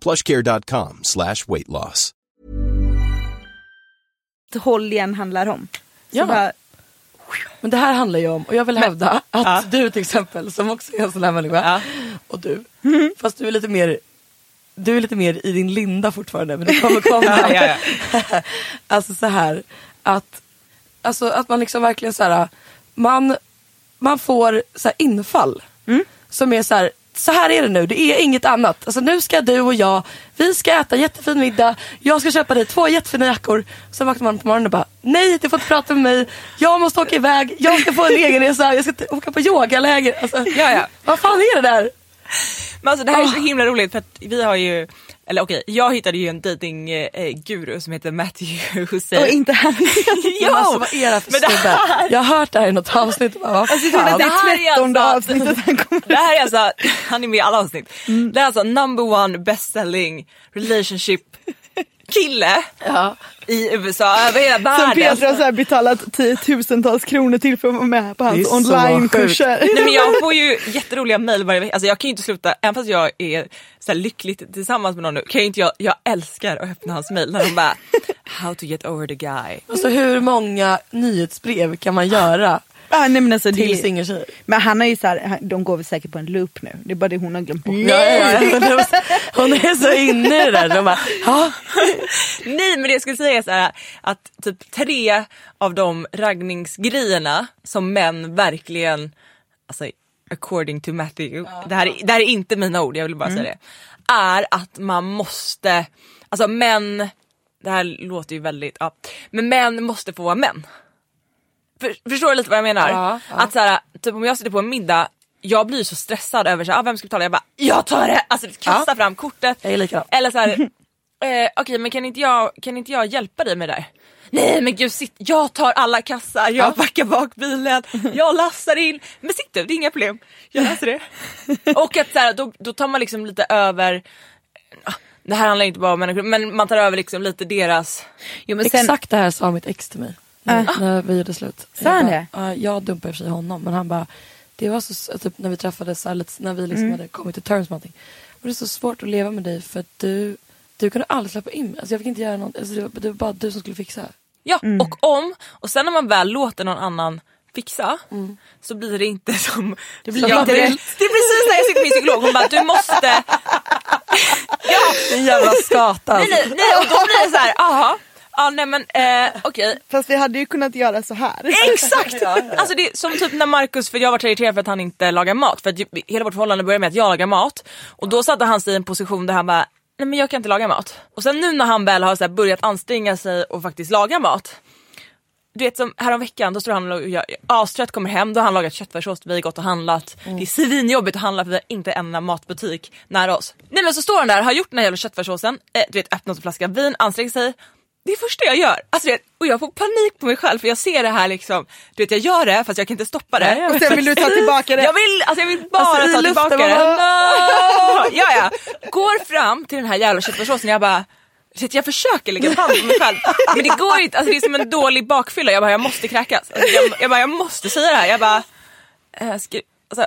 plushcare.com slash weight loss. håll igen handlar om. Så Ja. bara, Men det här handlar ju om, och jag vill hävda att du till exempel som också är en sån här människa. Och du. Fast du är lite mer du är lite mer i din linda fortfarande men det kommer komma. Ja, ja, alltså så här att, alltså att man liksom verkligen så här, man, man får så här infall. Som är så här, så här är det nu, det är inget annat. Alltså nu ska du och jag, vi ska äta jättefin middag, jag ska köpa dig två jättefina jackor. Sen vaknar man på morgonen och bara, nej du får inte prata med mig, jag måste åka iväg, jag ska få en egen resa, jag ska åka på yogaläger. Alltså, Ja, ja. Vad fan är det där? Men alltså det här är så Ah. himla roligt för att vi har ju, eller okej, jag hittade ju en datingguru som heter Matthew Hussein. och inte han. Men alltså, vad är det här för men det snubbe? här- Jag har hört det här i något avsnitt. Bara, Alltså, det Det här är alltså- avsnittet han kommer. Det här är alltså, han är med i alla avsnitt. Det är alltså number one best-selling relationship kille Ja. i USA, över hela Som världen. Petra har så här betalat tiotusentals kronor till för att vara med på hans onlinekurser. Nej men jag får ju jätteroliga mejl varje vecka, alltså jag kan ju inte sluta, även fast jag är så här lyckligt tillsammans med någon nu, kan ju inte jag, jag älskar att öppna hans mejl när de bara How to get over the guy. Alltså hur många nyhetsbrev kan man göra Ah, nej, men alltså, till singeltjejer? men han har ju så här, han- de går väl säkert på en loop nu. Det är bara det hon har glömt bort. Ja, ja, ja. Hon är så inne i det där. De bara, ja. Nej men det jag skulle säga är så här, att typ tre av de raggningsgrejerna som män verkligen, alltså according to Matthew, det, här är, det här är inte mina ord, jag vill bara säga det. Är att man måste, alltså män, det här låter ju väldigt, ja, men män måste få vara män. För, förstår du lite vad jag menar? Ja, ja. Att så här, typ om jag sitter på en middag, jag blir så stressad över så här, ah, vem ska betala? Jag bara, jag tar det! Alltså kasta Ja. fram kortet. Jag är likadan. Eller så här, eh, okej men kan inte, jag, kan inte jag hjälpa dig med det där? Nej men gud sitt, jag tar alla kassar, jag packar bak bilen, jag lassar in. Men sitt du, det är inga problem. Jag löser det. Och att så här, då, då tar man liksom lite över, ah, det här handlar inte bara om människor, men man tar över liksom lite deras, Jo, men sen, Exakt det här sa mitt ex till mig. När, när vi gjorde slut. Sa han det? ja, jag dumpade i och för sig honom men han bara det var så, typ, när vi träffades, så här, lite, när vi liksom Mm. hade kommit till terms med någonting. Och det är så svårt att leva med dig för att du, du kunde aldrig släppa in mig. Alltså, jag fick inte göra något, alltså, det, var, det var bara du som skulle fixa. Ja och om, och sen när man väl låter någon annan fixa så blir det inte som... Det blir jag, inte det, rätt. det är precis när jag sitter med min psykolog, hon bara du måste... ja, En jävla skata. nej, nej, nej och då blir det så här, aha, ja nej men eh, okej. Fast vi hade ju kunnat göra så här. Exakt! Alltså det är som typ när Markus, för jag var irriterad för att han inte lagar mat. För att hela vårt förhållande började med att jag lagar mat. Och då satte han sig i en position där han bara, nej men jag kan inte laga mat. Och sen nu när han väl har så börjat anstränga sig och faktiskt laga mat. Du vet som häromveckan, då står han och jag, astrött kommer hem, då har han lagat köttfärssås, vi har gått och handlat. Det är svinjobbigt att handla för vi har inte en enda matbutik nära oss. Nej men så står han där, har gjort den här jävla köttfärssåsen, eh, du vet öppnat en flaska vin, ansträngt sig. Det är det första jag gör. Alltså, du vet, och jag får panik på mig själv för jag ser det här liksom, du vet jag gör det fast jag kan inte stoppa det. Och sen vill du ta tillbaka det. Jag vill, alltså jag vill bara Alltså, ta tillbaka det. man No! Ja, ja. Går fram till den här jävla köttfärssåsen och jag bara Shit, jag försöker lägga band på mig själv men det går inte, alltså det är som en dålig bakfylla. Jag bara jag måste kräkas. Alltså, jag, jag bara jag måste säga det här. Jag bara, eh, ska, alltså,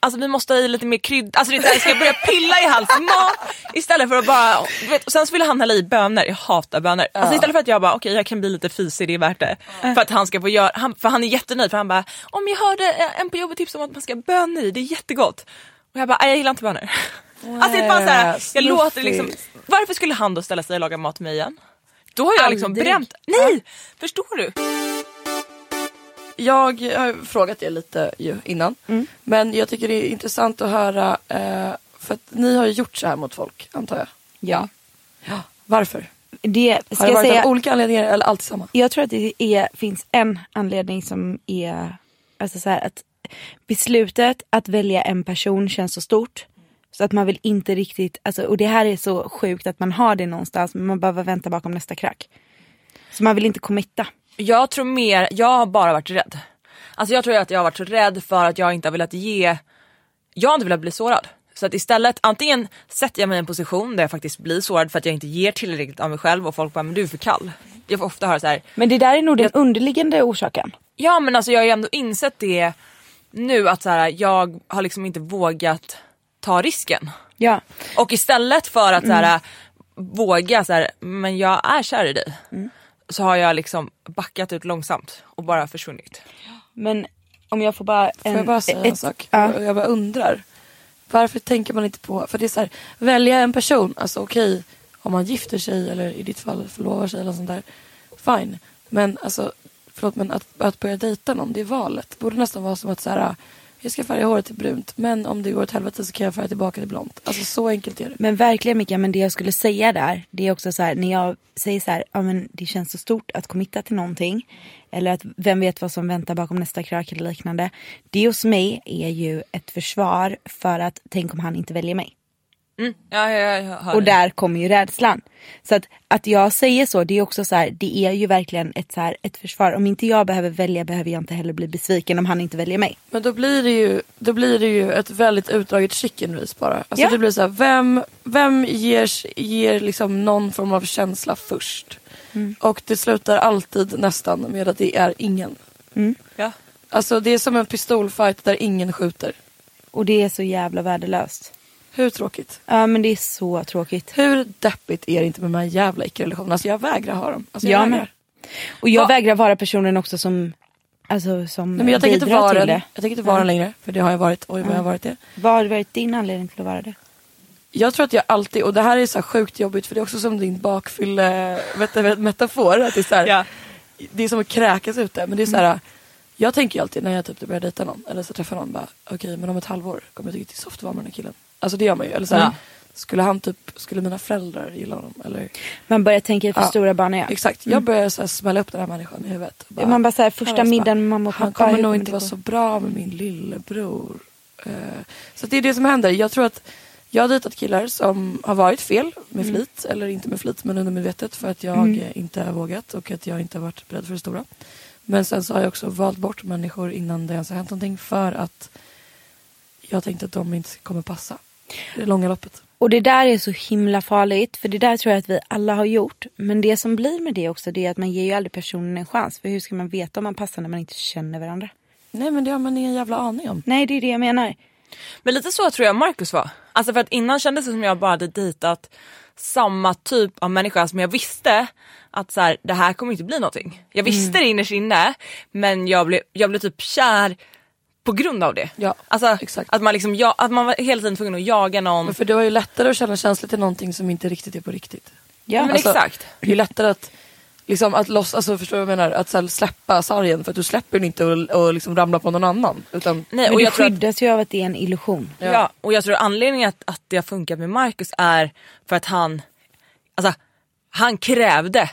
alltså vi måste ha i lite mer krydd, alltså det ska jag börja pilla i halsen mat istället för att bara, vet, och sen så ville han hälla i bönor, jag hatar bönor. Alltså istället för att jag bara okej jag kan bli lite fisig, det är värt det. För att han ska få göra, han, för han är jättenöjd för han bara om jag hörde eh, en på jobbet tipsa om att man ska ha bönor i, det är jättegott. Och jag bara "Nej, jag gillar inte bönor. Alltså det är bara så här, jag låter liksom, varför skulle han då ställa sig och laga mat till mig igen? Då har jag liksom Aldrig. bränt, nej! Förstår du? Jag har frågat er lite ju innan. Mm. Men jag tycker det är intressant att höra. Eh, för att ni har ju gjort så här mot folk antar jag. Ja. Varför? Det, ska Har det jag, varit säga, av olika anledningar eller alltid samma? jag tror att det är, finns en anledning som är alltså så här, att beslutet att välja en person känns så stort. Så att man vill inte riktigt, alltså, och det här är så sjukt att man har det någonstans men man behöver vänta bakom nästa krack. Så man vill inte committa. Jag tror mer, jag har bara varit rädd. Alltså jag tror att jag har varit så rädd för att jag inte har velat ge, jag har inte velat bli sårad. Så att istället antingen sätter jag mig i en position där jag faktiskt blir sårad för att jag inte ger tillräckligt av mig själv och folk bara men du är för kall. Jag får ofta höra så här. Men det där är nog den underliggande orsaken. ja men alltså jag har ju ändå insett det nu att så här, jag har liksom inte vågat ta risken. Ja. Och istället för att så här, våga så här, men jag är kär i dig. Så har jag liksom backat ut långsamt och bara försvunnit. Men om jag får bara... Får jag bara säga en ett- sak? Ja. Jag bara undrar. Varför tänker man inte på, för det är så här, välja en person, alltså okej om man gifter sig eller i ditt fall förlovar sig eller sånt där. Fine. Men alltså, förlåt men att, att börja dejta någon, det är valet. Det borde nästan vara som att så här, jag ska färga håret till brunt men om det går åt helvete så kan jag färga tillbaka till blont. Alltså så enkelt är det. Men verkligen Mika, men det jag skulle säga där, det är också så här, när jag säger så här, ja men det känns så stort att committa till någonting. Eller att vem vet vad som väntar bakom nästa krök eller liknande. Det hos mig är ju ett försvar för att tänk om han inte väljer mig. Ja, jag, jag Och där kommer ju rädslan. Så att, att jag säger så, det är också så här, det är ju verkligen ett, så här, ett försvar. Om inte jag behöver välja behöver jag inte heller bli besviken om han inte väljer mig. Men då blir det ju, då blir det ju ett väldigt utdraget chicken race bara. Alltså Ja. det blir så här, vem, vem ger, ger liksom någon form av känsla först? Och det slutar alltid nästan med att det är ingen. Ja. Alltså det är som en pistolfight där ingen skjuter. Och det är så jävla värdelöst. Hur tråkigt? Ja men det är så tråkigt. Hur deppigt är det inte med de här jävla icke-relationerna? Alltså jag vägrar ha dem. Alltså jag Jag vägrar. Och jag Va- vägrar vara personen också som, alltså, som Nej, men jag tänker inte vara till det. Jag tänker inte vara den längre. För det har jag varit. Oj vad jag har varit det. Vad har varit din anledning till att vara det? Jag tror att jag alltid, och det här är så här sjukt jobbigt för det är också som din bakfylle vet du, metafor. Att det, är så här, Ja. det är som att kräkas ute. Men det är så här, jag tänker ju alltid när jag typ börjar dejta någon eller så träffar någon bara okej men om ett halvår kommer jag tycka att det är soft att vara med den här killen. Alltså det gör man ju. Eller så här, Ja. Skulle han typ, skulle mina föräldrar gilla honom? Eller, Man börjar tänka för Ja, stora barn igen. Exakt, jag börjar så här smälla upp den här människan i huvudet. och bara- Man bara såhär, första middagen med mamma och pappa. Han kommer hur nog det inte vara så bra med min lillebror. Eh, så det är det som händer. Jag tror att jag har dejtat killar som har varit fel med Mm. flit. Eller inte med flit men undermedvetet för att jag eh, inte har vågat och att jag inte har varit beredd för det stora. Men sen så har jag också valt bort människor innan det ens har hänt någonting för att jag tänkte att de inte kommer passa. Det långa loppet. Och det där är så himla farligt. För det där tror jag att vi alla har gjort. Men det som blir med det också det är att man ger ju aldrig personen en chans. För hur ska man veta om man passar när man inte känner varandra? Nej men det har man ingen jävla aning om. Nej det är det jag menar. Men lite så tror jag Marcus var. Alltså för att innan kändes det som jag bara hade dejtat samma typ av människa som jag visste att så här, det här kommer inte bli någonting. Jag visste det innerst inne men jag blev, jag blev typ kär på grund av det. Ja, alltså, exakt. Att man, liksom, ja, att man var hela tiden tvungen att jaga någon. Men för det var ju lättare att känna känslor till någonting som inte riktigt är på riktigt. Ja. men Alltså, exakt. Det är ju lättare att Liksom att loss, alltså förstår du vad jag menar? Att här, släppa sargen för att du släpper den inte och, och liksom ramlar på någon annan. Utan, Nej, Men och du jag tror att, skyddas ju av att det är en illusion. ja. och jag tror att anledningen att, att det har funkat med Marcus är för att han, alltså han krävde,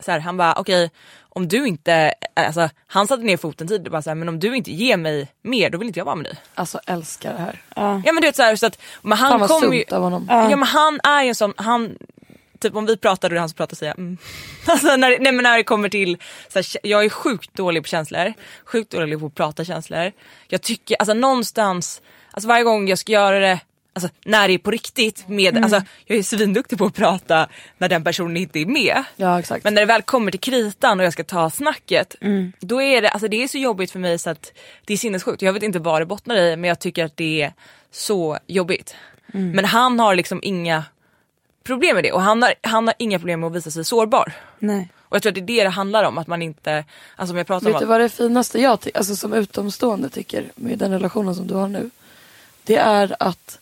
så här, han bara okej om du inte, alltså han satte ner foten tidigt och bara så här, men om du inte ger mig mer då vill inte jag vara med dig. alltså älskar det här. Ja. Ja men du vet så, här, så att, men Fan han vad kommer ju, av honom. ja. men han är ju en sån, han Typ om vi pratar och det är han som pratar säger jag mm. alltså när, nej, men när det kommer till, så här, jag är sjukt dålig på känslor, sjukt dålig på att prata känslor. Jag tycker, alltså någonstans, alltså varje gång jag ska göra det, alltså när det är på riktigt med, Mm. alltså jag är svinduktig på att prata när den personen inte är med. Ja exakt. Men när det väl kommer till kritan och jag ska ta snacket, Mm. då är det, alltså det är så jobbigt för mig så att det är sinnessjukt. Jag vet inte vad det bottnar i men jag tycker att det är så jobbigt. Mm. Men han har liksom inga problem med det och han har, han har inga problem med att visa sig sårbar. Nej. Och jag tror att det är det det handlar om, att man inte, alltså om jag pratar Vet om du att, vad det finaste jag alltså som utomstående tycker med den relationen som du har nu? Det är att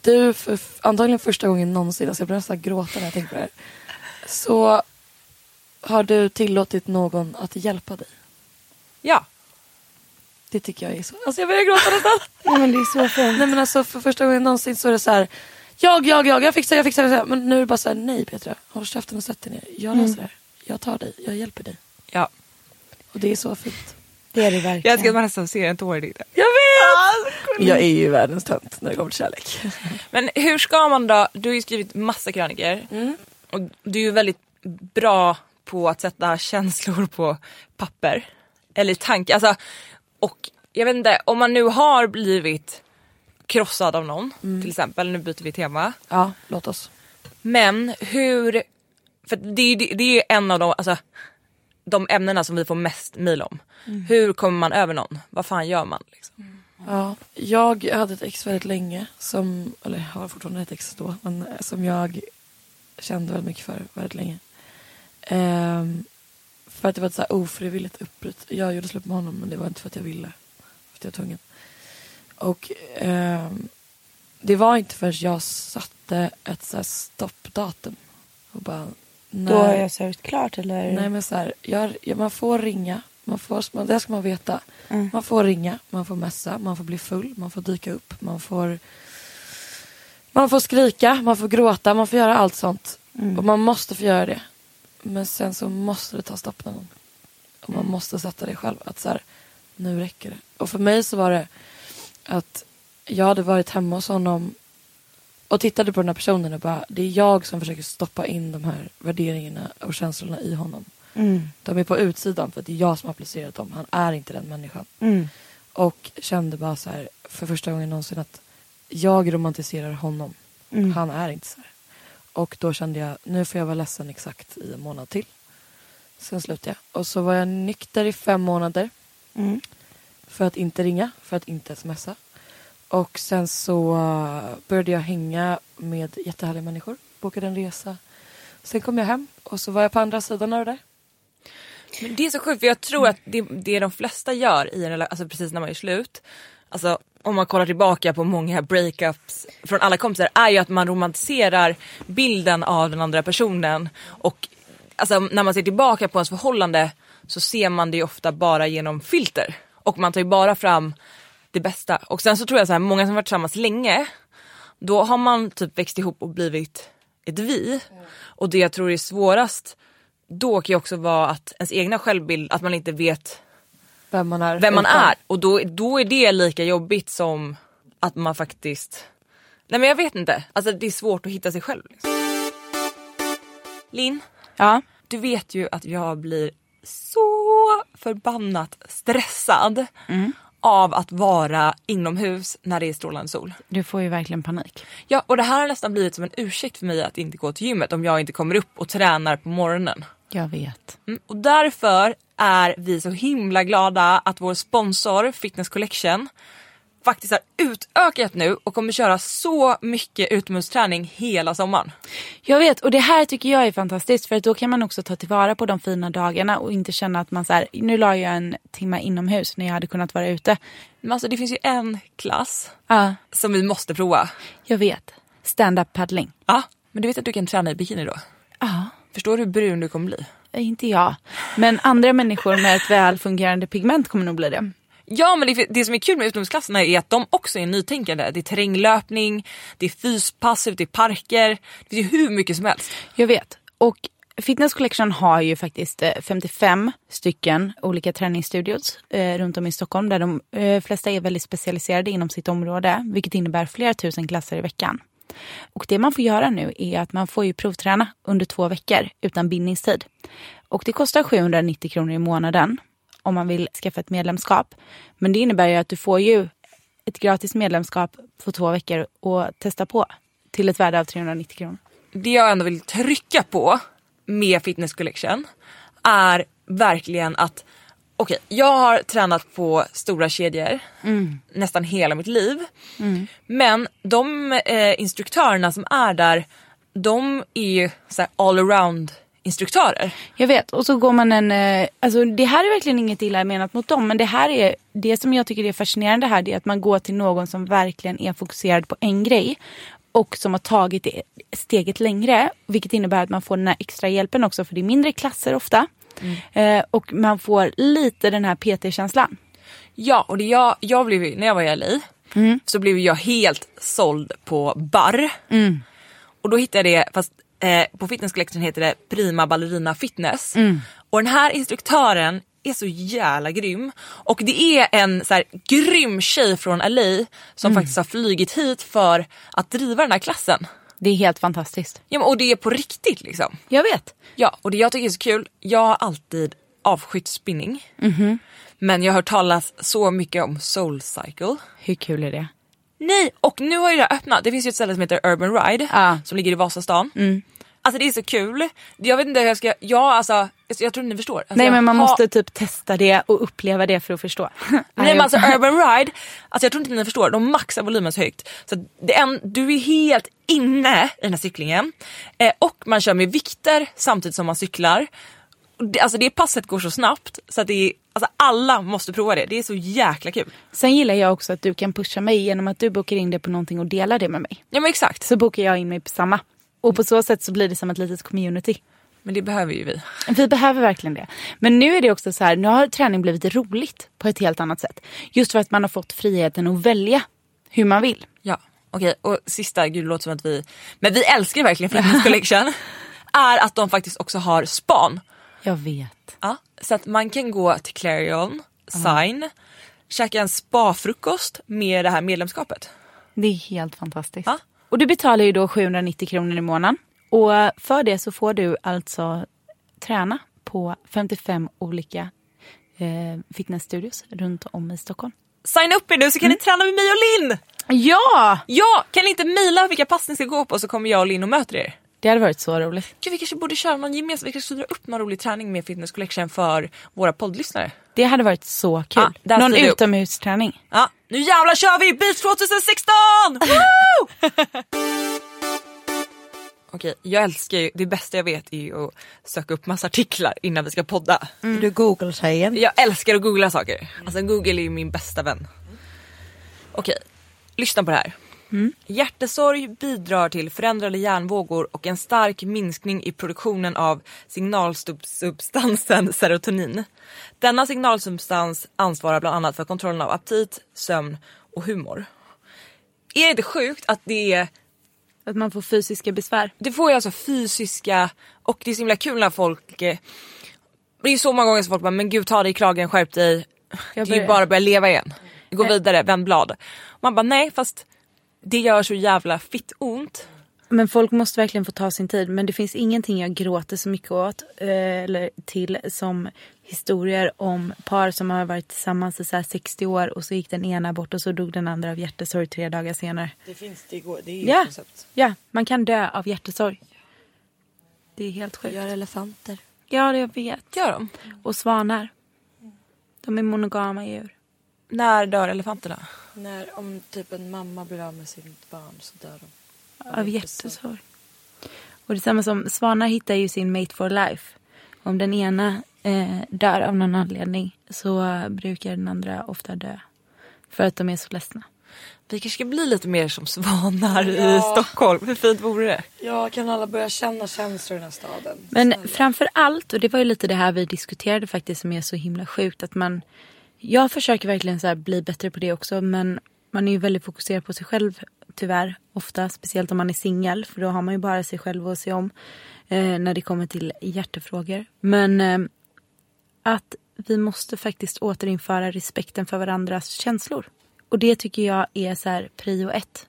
du för antagligen första gången någonsin, alltså jag börjar nästan gråta när jag tänker på det här. Så har du tillåtit någon att hjälpa dig. ja. Det tycker jag är så. Alltså jag börjar gråta nästan. Ja, men det är så fint. Nej men alltså för första gången någonsin så är det så här. Jag, jag, jag, jag fixar, jag fixar. Men nu är det bara så här, nej Petra. Håll käften och sätt dig ner. Jag löser det här. Jag tar dig, jag hjälper dig. ja. Och det är så fint. Det är det verkligen. Jag älskar att man nästan ser en tår i det. Jag vet! Jag är ju världens tönt när det kommer till kärlek. Men hur ska man då, du har ju skrivit massa krönikor Mm. och du är ju väldigt bra på att sätta känslor på papper. Eller tanke, alltså och jag vet inte om man nu har blivit krossad av någon Mm. till exempel, nu byter vi tema. Ja, låt oss. Men hur, för det är ju det är ju en av de, alltså, de ämnena som vi får mest mejl om. Mm. Hur kommer man över någon? Vad fan gör man? Liksom? Ja, jag hade ett ex väldigt länge som, eller har fortfarande ett ex då, men eh, som jag kände väldigt mycket för väldigt länge. Ehm, för att det var ett så här ofrivilligt uppbrott. Jag gjorde slut med honom men det var inte för att jag ville. För att jag var tvungen. Och ehm, det var inte förrän jag satte ett så här stoppdatum. Och bara, då har jag sörjt klart eller? Nej men så här, jag, ja, man får ringa. Man får, man, det ska man veta. Mm. Man får ringa, man får messa, man får bli full, man får dyka upp, man får man får skrika, man får gråta, man får göra allt sånt. Mm. Och man måste få göra det. Men sen så måste det ta stopp någon gång. Och man måste sätta det själv. Att så här, nu räcker det. Och för mig så var det att jag hade varit hemma hos honom och tittade på den här personen och bara, det är jag som försöker stoppa in de här värderingarna och känslorna i honom. Mm. De är på utsidan för att det är jag som har applicerat dem. Han är inte den människan. Mm. Och kände bara så här för första gången någonsin att jag romantiserar honom. Mm. Han är inte så här. Och då kände jag, nu får jag vara ledsen exakt i en månad till. Sen slutade jag. Och så var jag nykter i fem månader. Mm. För att inte ringa, för att inte smsa. Och sen så eh, började jag hänga med jättehärliga människor. Bokade en resa. Sen kom jag hem och så var jag på andra sidan av det där. Men det är så sjukt för jag tror att det, det de flesta gör i en relation, alltså precis när man är slut, alltså om man kollar tillbaka på många breakups från alla kompisar är ju att man romantiserar bilden av den andra personen och alltså när man ser tillbaka på ens förhållande så ser man det ju ofta bara genom filter och man tar ju bara fram det bästa och sen så tror jag så här många som varit tillsammans länge då har man typ växt ihop och blivit ett vi och det jag tror är svårast då kan ju också vara att ens egna självbild, att man inte vet Vem man är. vem man utan- är och då, då är det lika jobbigt som att man faktiskt, nej men jag vet inte, alltså det är svårt att hitta sig själv. Liksom. Linn, Ja. du vet ju att jag blir så förbannat stressad av att vara inomhus när det är strålande sol. Du får ju verkligen panik. Ja och det här har nästan blivit som en ursäkt för mig att inte gå till gymmet om jag inte kommer upp och tränar på morgonen. Jag vet. Mm, och därför är vi så himla glada att vår sponsor Fitness Collection faktiskt har utökat nu och kommer köra så mycket utomhusträning hela sommaren. Jag vet och det här tycker jag är fantastiskt för att då kan man också ta tillvara på de fina dagarna och inte känna att man så här, nu la jag en timme inomhus när jag hade kunnat vara ute. Men alltså det finns ju en klass Ja, som vi måste prova. jag vet. Stand-up paddling. Ja, men du vet att du kan träna i bikini då? Ja, Förstår du hur brun du kommer bli? inte jag. Men andra människor med ett väl fungerande pigment kommer nog bli det. Ja men det, det som är kul med utomhusklasserna är att de också är nytänkande. Det är terränglöpning, det är fyspass ute i parker. Det finns ju hur mycket som helst. Jag vet. Och Fitness Collection har ju faktiskt eh, 55 stycken olika träningsstudios eh, runt om i Stockholm där de eh, flesta är väldigt specialiserade inom sitt område vilket innebär flera tusen klasser i veckan. Och det man får göra nu är att man får ju provträna under två veckor utan bindningstid. Och det kostar 790 kronor i månaden om man vill skaffa ett medlemskap. Men det innebär ju att du får ju ett gratis medlemskap för två veckor och testa på till ett värde av 390 kronor. Det jag ändå vill trycka på med Fitness Collection är verkligen att okej, jag har tränat på stora kedjor nästan hela mitt liv. Men de eh, instruktörerna som är där, de är ju så här all around instruktörer. Jag vet. Och så går man en... eh, Alltså det här är verkligen inget illa menat mot dem. Men det här är... Det som jag tycker är fascinerande här det är att man går till någon som verkligen är fokuserad på en grej. Och som har tagit det steget längre. Vilket innebär att man får den här extra hjälpen också. För det är mindre klasser ofta. Eh, och man får lite den här PT-känslan. Ja, och det jag, jag blev, när jag var i LA så blev jag helt såld på barr. Och då hittade jag det, fast eh, på Fitness Collection heter det Prima Ballerina Fitness. Och den här instruktören är så jävla grym. Och det är en så här, grym tjej från LA som faktiskt har flygit hit för att driva den här klassen. Det är helt fantastiskt. Ja, och det är på riktigt liksom. Jag vet. Ja, och det jag tycker är så kul, jag har alltid avskytt spinning. Men jag har hört talas så mycket om Soul Cycle. Hur kul är det? Nej, och nu har ju det här öppnat. Det finns ju ett ställe som heter Urban Ride Ja. som ligger i Vasastan. Alltså det är så kul. Jag vet inte hur jag ska, ja alltså, jag tror inte ni förstår. Alltså, Nej men man ha- måste typ testa det och uppleva det för att förstå. Nej men alltså Urban Ride, alltså jag tror inte ni förstår, de maxar volymen så högt. Så det är en, du är helt inne i den här cyklingen. Eh, och man kör med vikter samtidigt som man cyklar. Det, alltså det passet går så snabbt så att det är, alltså alla måste prova det. Det är så jäkla kul. Sen gillar jag också att du kan pusha mig genom att du bokar in det på någonting och delar det med mig. Ja men exakt. Så bokar jag in mig på samma. Och på så sätt så blir det som ett litet community. Men det behöver ju vi. Vi behöver verkligen det. Men nu är det också så här, nu har träning blivit roligt på ett helt annat sätt. Just för att man har fått friheten att välja hur man vill. Ja, okej. Och sista, gud det låter som att vi, men vi älskar verkligen Fitness Collection. är att de faktiskt också har span. Jag vet. Ja, så att man kan gå till Clarion, Sign, käka en spafrukost med det här medlemskapet. Det är helt fantastiskt. Ja. Och du betalar ju då 790 kronor i månaden. Och för det så får du alltså träna på 55 olika eh, fitnessstudios runt om i Stockholm. Signa upp er nu så kan ni träna med mig och Linn! Ja! Ja, kan ni inte mejla vilka pass ni ska gå på så kommer jag och Linn och möter er. Det hade varit så roligt. Gud, vi kanske borde köra någon gemensam, vi kanske dra upp någon rolig träning med Fitness Collection för våra poddlyssnare. Det hade varit så kul. Där Någon utomhusträning. Ja, nu jävlar kör vi! Beach 2016! Woo! Okej, jag älskar ju, det bästa jag vet är ju att söka upp massa artiklar innan vi ska podda. Du Google-tjejen. Jag älskar att googla saker. Alltså Google är ju min bästa vän. Okej, lyssna på det här. Hjärtesorg bidrar till förändrade hjärnvågor och en stark minskning i produktionen av signalsubstansen serotonin. Denna signalsubstans ansvarar bland annat för kontrollen av aptit, sömn och humor. Är det inte sjukt att det är Att man får fysiska besvär. det får ju alltså fysiska och det är så himla kul när folk Det är så många gånger som folk bara men gud ta dig i kragen, skärp dig. Det är ju bara att börja leva igen. Gå vidare, vänd blad. Man bara nej fast det gör så jävla fitt ont. Men folk måste verkligen få ta sin tid. Men det finns ingenting jag gråter så mycket åt eh, eller till som historier om par som har varit tillsammans i så här 60 år och så gick den ena bort och så dog den andra av hjärtesorg tre dagar senare. Det finns, det går, det är ju Ja, koncept. ja, man kan dö av hjärtesorg. Det är helt sjukt. Gör elefanter. Ja, det jag vet. Gör de? Och svanar. De är monogama djur. När dör elefanterna? När om typ en mamma blir av med sitt barn så dör de. Av hjärtesorg. Och det är samma som svanar hittar ju sin mate for life. Om den ena eh, dör av någon anledning så brukar den andra ofta dö. För att de är så ledsna. Vi kanske ska bli lite mer som svanar i Stockholm. Hur fint vore det? Ja, kan alla börja känna känslor i den här staden? Men Snälla. framför allt, och det var ju lite det här vi diskuterade faktiskt som är så himla sjukt. Att man, jag försöker verkligen så bli bättre på det också men man är ju väldigt fokuserad på sig själv tyvärr. Ofta, speciellt om man är singel för då har man ju bara sig själv att se om. Eh, när det kommer till hjärtefrågor. Men eh, att vi måste faktiskt återinföra respekten för varandras känslor. Och det tycker jag är så här prio ett.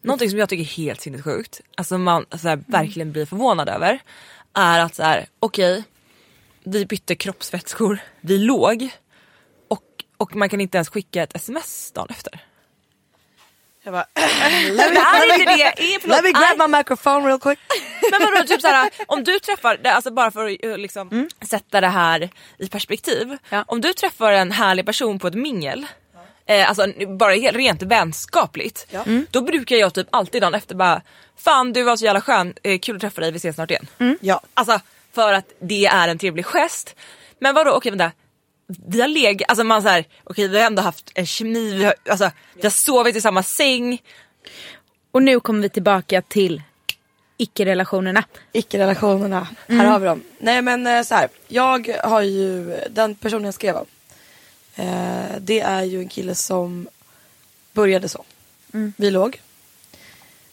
Någonting som jag tycker är helt sinnessjukt, alltså man så här, verkligen blir förvånad över, är att så här, okej, vi bytte kroppsvätskor, vi låg och, man kan inte ens skicka ett sms dagen efter. Jag bara, är inte det, är, förlåt, let me grab my microphone real quick. Men vadå, typ såhär, om du träffar, alltså bara för att eh, liksom sätta det här i perspektiv. Ja. Om du träffar en härlig person på ett mingel, eh, alltså bara helt rent vänskapligt. Då brukar jag typ alltid dagen efter bara, fan du var så jävla skön, eh, kul att träffa dig, vi ses snart igen. Ja. Alltså för att det är en trevlig gest. Men vadå, okej vänta. Vi har legat, alltså man såhär, okej vi har ändå haft en kemi, vi har, alltså, vi har sovit i samma säng. Och nu kommer vi tillbaka till icke-relationerna. Icke-relationerna, här har vi dem. Nej men eh, så här, jag har ju, den personen jag skrev om. Eh, det är ju en kille som började så. Vi låg.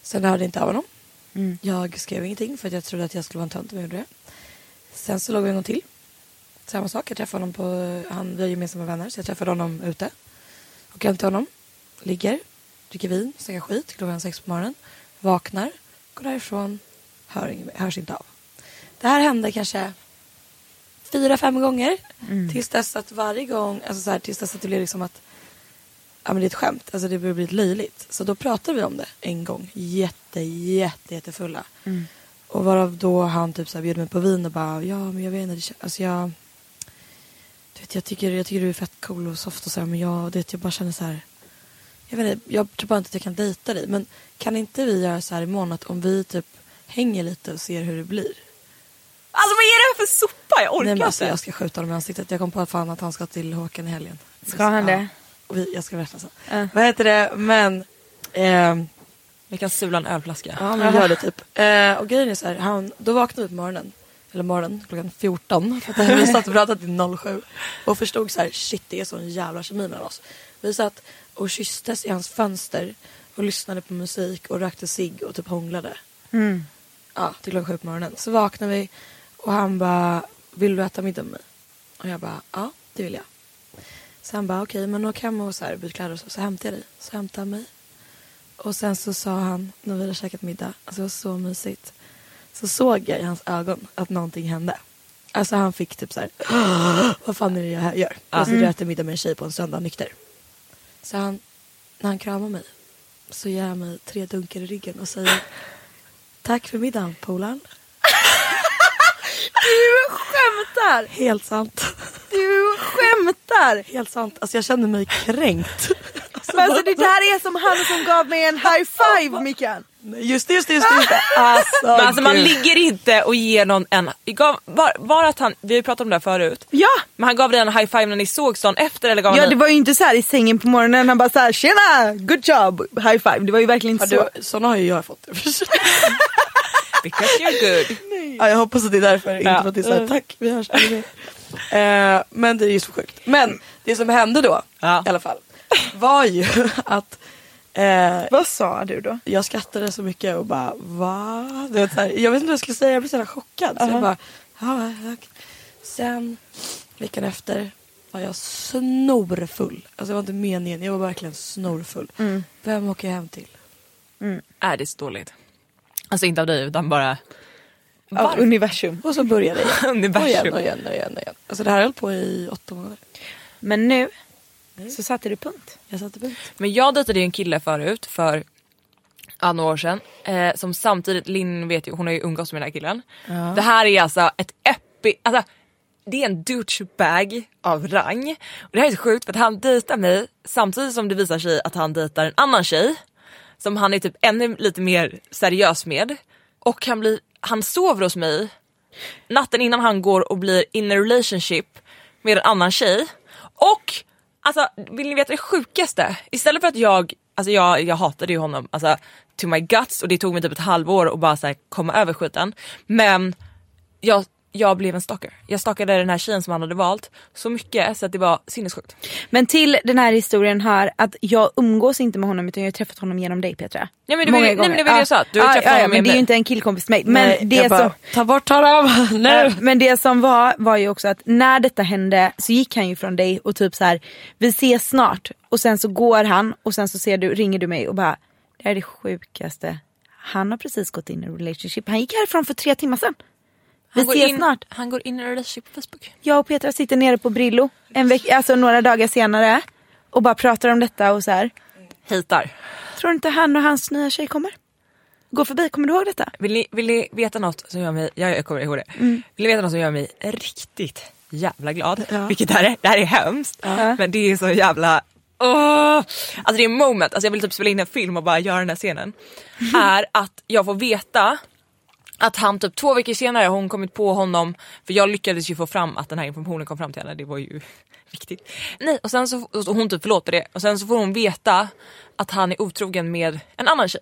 Sen hörde jag inte av honom. Jag skrev ingenting för att jag trodde att jag skulle vara en tönt om jag gjorde det. Sen så låg vi en gång till. Samma sak, jag träffade honom på, han, vi har gemensamma vänner så jag träffade honom ute. Och hem till honom, ligger, dricker vin, snackar skit klockan sex på morgonen. Vaknar, går därifrån, hör hörs inte av. Det här hände kanske fyra, fem gånger. Tills dess att varje gång, alltså så här, tills dess att det blev liksom att ja, men det är ett skämt, alltså det börjar bli lite löjligt. Så då pratade vi om det en gång, jätte, jätte, jättefulla. Och varav då han typ så här bjöd mig på vin och bara, ja men jag vet inte, det kän- alltså jag, du vet, jag, tycker, jag tycker du är fett cool och soft och så här, men jag, det, jag bara känner så här, jag vet inte, jag tror bara inte att jag kan dejta dig. Men kan inte vi göra så här imorgon att om vi typ hänger lite och ser hur det blir. Alltså vad är det här för sopa? Jag orkar Nej, men alltså, inte. jag ska skjuta honom i ansiktet. Jag kom på att fan att han ska till Håkan i helgen. Ska han det? Vi, jag ska berätta sen. Ja. Vad heter det? Men... ehm, Vi kan sula en ölflaska. Ja men gör det typ. Eh, och grejen är så här, han, då vaknade vi på morgonen. Eller morgonen, klockan 14. För att vi satt och pratade till 07. Och förstod så här, shit det är sån jävla kemi mellan oss. Vi satt och kysstes i hans fönster. Och lyssnade på musik och rökte cigg och typ hånglade. Ja, till klockan sju på morgonen. Så vaknade vi och han bara, vill du äta middag med mig? Och jag bara, ja det vill jag. Så han bara, okej men åk hem och så här, byt kläder och så, så hämtar jag dig. Så hämtade han mig. Och sen så sa han, när vi hade käkat middag, alltså det var så mysigt. Så såg jag i hans ögon att någonting hände. Alltså han fick typ så här, vad fan är det jag här gör? Sitter och äter middag med en tjej på en söndag nykter. Så han, när han kramar mig så ger han mig tre dunkar i ryggen och säger Tack för middagen polaren. Du skämtar! Helt sant. Du skämtar! Helt sant. Alltså jag känner mig kränkt. Men alltså det där är som han som gav mig en high five Mikael. Just det, just det, just det. Alltså, Men alltså man ligger inte och ger någon en... Gav, var, var att han, vi har ju pratat om det här förut. Ja! Men han gav dig en high five när ni sågs dagen efter eller gav Ja han det var ju inte så här i sängen på morgonen han bara så här tjena, good job, high five. Det var ju verkligen inte så. du, såna har ju jag fått. Because you're good. ja, jag hoppas att det är därför. Inte Ja. för att det är såhär, tack vi hörs. aldrig mer." eh, men det är ju så sjukt. Men det som hände då Ja. i alla fall var ju att eh, Vad sa du då? jag skrattade så mycket och bara va? Du vet, så här, jag vet inte vad jag skulle säga, jag blev så jävla chockad. Så jag bara, ja, ja. Sen veckan efter var jag snorfull. Alltså det var inte meningen, jag var verkligen snorfull. Vem åker jag hem till? Är det så dåligt? Alltså inte av dig utan bara Av universum. Och så började jag. Och igen universum. och igen och igen. Och igen. Alltså det här höll på i åtta månader. Men nu så satte du punkt. Jag satte punkt. Men jag dejtade ju en kille förut för ja, några år sedan. Eh, som samtidigt, Linn vet ju, hon har ju umgåtts med den här killen. Det här är alltså ett epi, alltså det är en douchebag av rang. Och det här är så sjukt för att han dejtar mig samtidigt som det visar sig att han dejtar en annan tjej som han är typ ännu lite mer seriös med. Och han, blir, han sover hos mig natten innan han går och blir in a relationship med en annan tjej. Och alltså vill ni veta det sjukaste? Istället för att jag, alltså jag, jag hatade ju honom alltså, to my guts och det tog mig typ ett halvår att bara så här, komma över skiten. Men jag, jag blev en stalker. Jag stalkade den här tjejen som han hade valt så mycket så att det var sinnessjukt. Men till den här historien hör att jag umgås inte med honom utan jag har träffat honom genom dig Petra. Ja, men det var ju- nej, men det var det jag sa, du har ja, träffat ja, ja, honom men med det är ju inte en killkompis till mig. Men Nej, det jag bara, som... ta bort honom nu. Ja, Men det som var var ju också att när detta hände så gick han ju från dig och typ så här, vi ses snart och sen så går han och sen så ser du, ringer du mig och bara det här är det sjukaste. Han har precis gått in i en relationship. Han gick härifrån för tre timmar sedan. Vi Han går ses in, snart. Han går in i relationship på Facebook. Jag och Petra sitter nere på Brillo en veck- alltså några dagar senare och bara pratar om detta och så här. Hatar. Tror du inte han och hans nya tjej kommer? Gå förbi, kommer du ihåg detta? Vill ni, vill ni veta något som gör mig, ja, jag kommer ihåg det. Mm. Vill ni veta något som gör mig riktigt jävla glad? Vilket det här är, det här är hemskt. Men det är så jävla, åh! Alltså det är en moment, alltså jag vill typ spela in en film och bara göra den här scenen. Är att jag får veta att han typ två veckor senare har hon kommit på honom, för jag lyckades ju få fram att den här informationen kom fram till henne, det var ju viktigt. Nej, och sen så, och hon typ förlåter det och sen så får hon veta att han är otrogen med en annan tjej.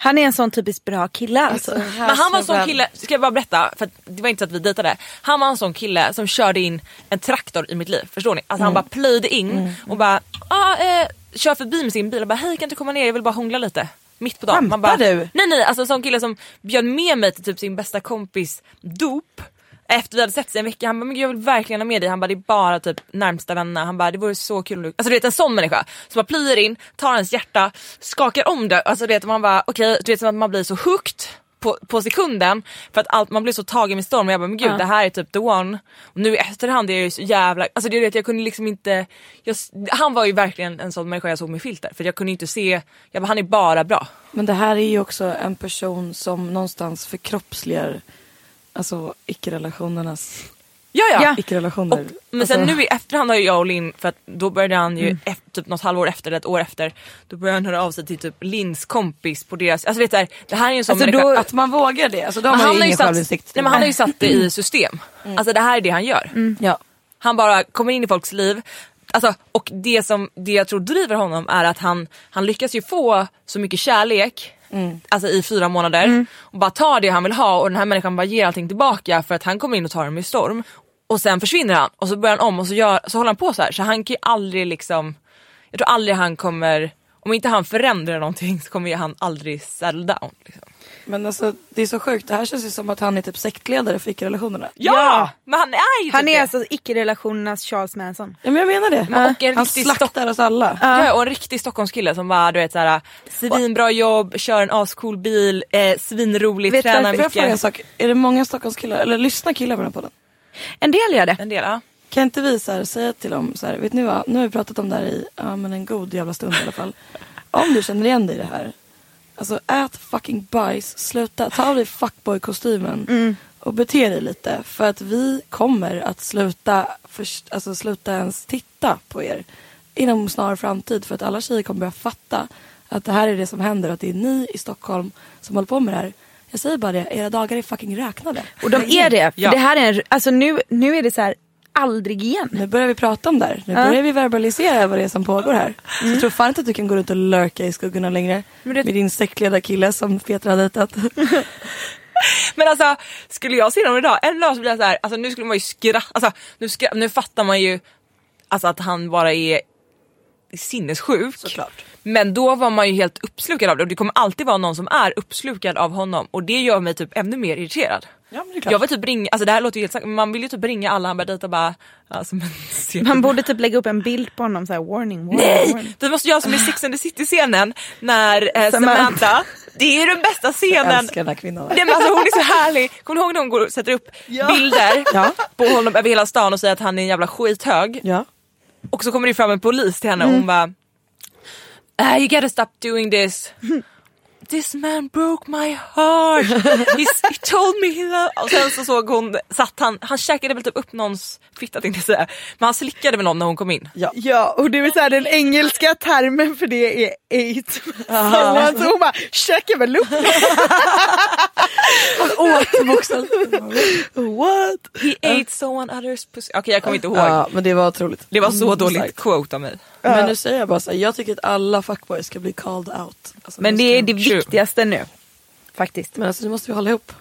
Han är en sån typiskt bra kille alltså. Men han var en sån kille, ska jag bara berätta, för det var inte så att vi dejtade. Han var en sån kille som körde in en traktor i mitt liv, förstår ni? Alltså han bara plöjde in och bara ah, eh, kör förbi med sin bil och bara hej kan du komma ner jag vill bara hångla lite. Mitt på dagen. Skämtar bara, du? Nej nej, alltså en sån kille som bjöd med mig till typ sin bästa kompis dop. Efter vi hade sett sig en vecka, han bara men gud, jag vill verkligen ha med dig. Han bara det är bara typ närmsta vänner. Han bara det vore så kul om du... Alltså du vet en sån människa som bara plyr in, tar hans hjärta, skakar om det. Alltså du vet man bara okej, du vet som att man blir så hooked på, på sekunden för att allt, man blir så tagen med storm och jag bara men gud det här är typ the one. Och nu i efterhand är jag ju så jävla, alltså det jag kunde liksom inte, jag, han var ju verkligen en sån människa jag såg med filter för jag kunde inte se, jag bara han är bara bra. Men det här är ju också en person som någonstans förkroppsligar alltså icke-relationernas Ja ja. Ja. icke-relationer. Och, men sen alltså, nu i efterhand har ju jag och Linn, för att då började han ju efter, typ något halvår efter, eller ett år efter, då började han höra av sig till typ Linns kompis på deras, alltså vet du, det här är ju en sån alltså människa- då, att man vågar det, alltså då har man han, ju har ju ingen satt, självinsikt. nej, men han har ju satt det i system. Alltså det här är det han gör. Ja. Han bara kommer in i folks liv. Alltså, och det som det jag tror driver honom är att han, han lyckas ju få så mycket kärlek Alltså i fyra månader och bara tar det han vill ha och den här människan bara ger allting tillbaka för att han kommer in och tar dem i storm. Och sen försvinner han och så börjar han om och så, gör, så håller han på så här. Så han kan ju aldrig liksom, jag tror aldrig han kommer, om inte han förändrar någonting så kommer ju han aldrig settle down. Liksom. Men alltså det är så sjukt, det här känns ju som att han är typ sektledare för icke-relationerna. Ja! Men han är ju Han typ är det. alltså icke-relationernas Charles Manson. Ja men jag menar det. Men och en han riktig slaktar oss alla. Ja, och en riktig Stockholmskille som bara du vet såhär svinbra jobb, kör en ascool bil, eh, svinrolig, Vet tränar varför Får jag fråga en mycket. sak, är det många Stockholmskillar, eller lyssnar killar på den här podden? En del gör det. En del ja. Kan inte vi så här, säga till dem så här, vet ni vad, nu har vi pratat om det här i ja, men en god jävla stund i alla fall. Om du känner igen dig i det här, alltså ät fucking bajs, sluta, ta av dig fuckboy-kostymen och bete dig lite. För att vi kommer att sluta, först, alltså sluta ens titta på er inom snar framtid. För att alla tjejer kommer börja fatta att det här är det som händer och att det är ni i Stockholm som håller på med det här. Jag säger bara det, era dagar är fucking räknade. Och de är det. Ja. det här är alltså nu, nu är det så här aldrig igen. Nu börjar vi prata om det här. Nu börjar vi verbalisera vad det är som pågår här. Så jag tror fan inte att du kan gå runt och lurka i skuggorna längre. Det- Med din sektledarkille som Petra har dejtat. Men alltså skulle jag se dem idag, en dag så blir jag såhär, alltså nu skulle man ju skratta, alltså nu, skra- nu fattar man ju alltså att han bara är sinnessjuk. Såklart. Men då var man ju helt uppslukad av det och det kommer alltid vara någon som är uppslukad av honom och det gör mig typ ännu mer irriterad. Ja. Jag vill typ ringa, alltså det här låter ju helt men man vill ju typ ringa alla han börjar dejta bara, alltså men Man borde typ lägga upp en bild på honom så här warning, warning, Nej! warning. Vi måste göra som i Sex and the City scenen när eh, Samantha. Samantha, det är den bästa jag scenen. älskar den här kvinnan. Nej, men alltså, hon är så härlig. Kommer du ihåg när hon går och sätter upp bilder Ja. på honom över hela stan och säger att han är en jävla skithög. Ja. Och så kommer det fram en polis till henne och hon bara uh, You gotta stop doing this. this man broke my heart. He's, he told me he loved... Och sen så såg hon, satt han, han käkade väl typ upp någons fitta tänkte jag säga. Men han slickade väl någon när hon kom in. Ja. Ja och det vill säga den engelska termen för det är eight. Så hon bara checkar väl upp Åt bokstavligt. What? He ate someone others pussy. Okej jag kommer inte ihåg. Ja men det var otroligt. Det var så Mm, dåligt quote av mig. Men nu säger jag bara så här, jag tycker att alla fuckboys ska bli called out. Alltså, Men de det är det True. viktigaste nu. Faktiskt. Men alltså nu måste vi hålla ihop.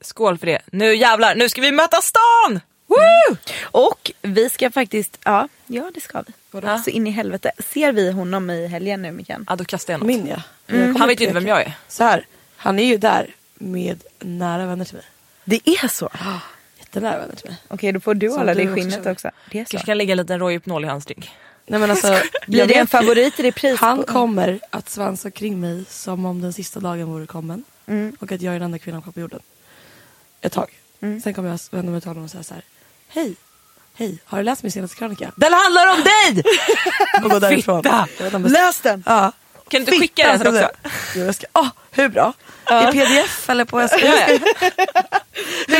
Skål för det. Nu jävlar, nu ska vi möta stan! Woo! Och vi ska faktiskt, ja, ja det ska vi. Vadå? Så in i helvete. Ser vi honom i helgen nu Mikan? Ja då kastar jag något. Min ja. Mm. Han vet ju inte vem jag är. Så här, han är ju där med nära vänner till mig. Det är så? Jättenära vänner till mig. Okej då får du Som hålla du dig i också skinnet känner. också. Det är så. Kanske kan lägga en liten Rohypnol i hans drink. Nej men alltså. Blir det en favorit i repris? Han kommer att svansa kring mig som om den sista dagen vore kommen. Mm. Och att jag är den enda kvinnan kvar på jorden. Ett tag. Sen kommer jag vända mig till honom och säga så här. Hej, hej, har du läst min senaste krönika? Den handlar om dig! Och gå därifrån. Fitta! Läs den! Ja. Kan du inte skicka den sen också? Jo, jag ska, åh, hur bra? I pdf eller på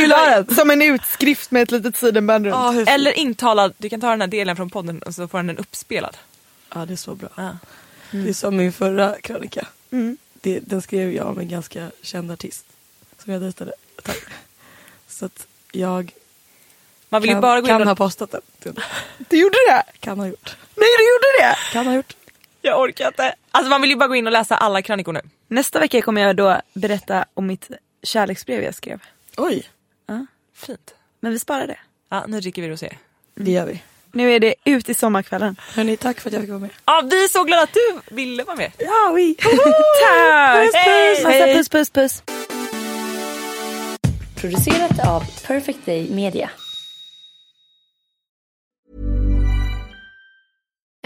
vill ha den? Som en utskrift med ett litet sidenband runt. Hur fint? Eller intalad, du kan ta den här delen från podden och så får den uppspelad. Ja, det är så bra. Ja. Det är som min förra krönika. Det, den skrev jag om en ganska känd artist. Som jag dejtade ett tag. Så att jag Man vill kan, ju bara gå kan in ha och... postat den. Du gjorde det? Kan ha gjort. Nej du gjorde det! Kan ha gjort. Jag orkar inte. Alltså man vill ju bara gå in och läsa alla krönikor nu. Nästa vecka kommer jag då berätta om mitt kärleksbrev jag skrev. Oj, Fint. Men vi sparar det. Ja, nu dricker vi rosé. det gör vi. Nu är det ut i sommarkvällen. Hörni, tack för att jag fick vara med. Ja, vi är så glada att du ville vara med. Ja, vi. Tack! Puss, puss! Massa puss puss puss. Producerat av Perfect Day Media.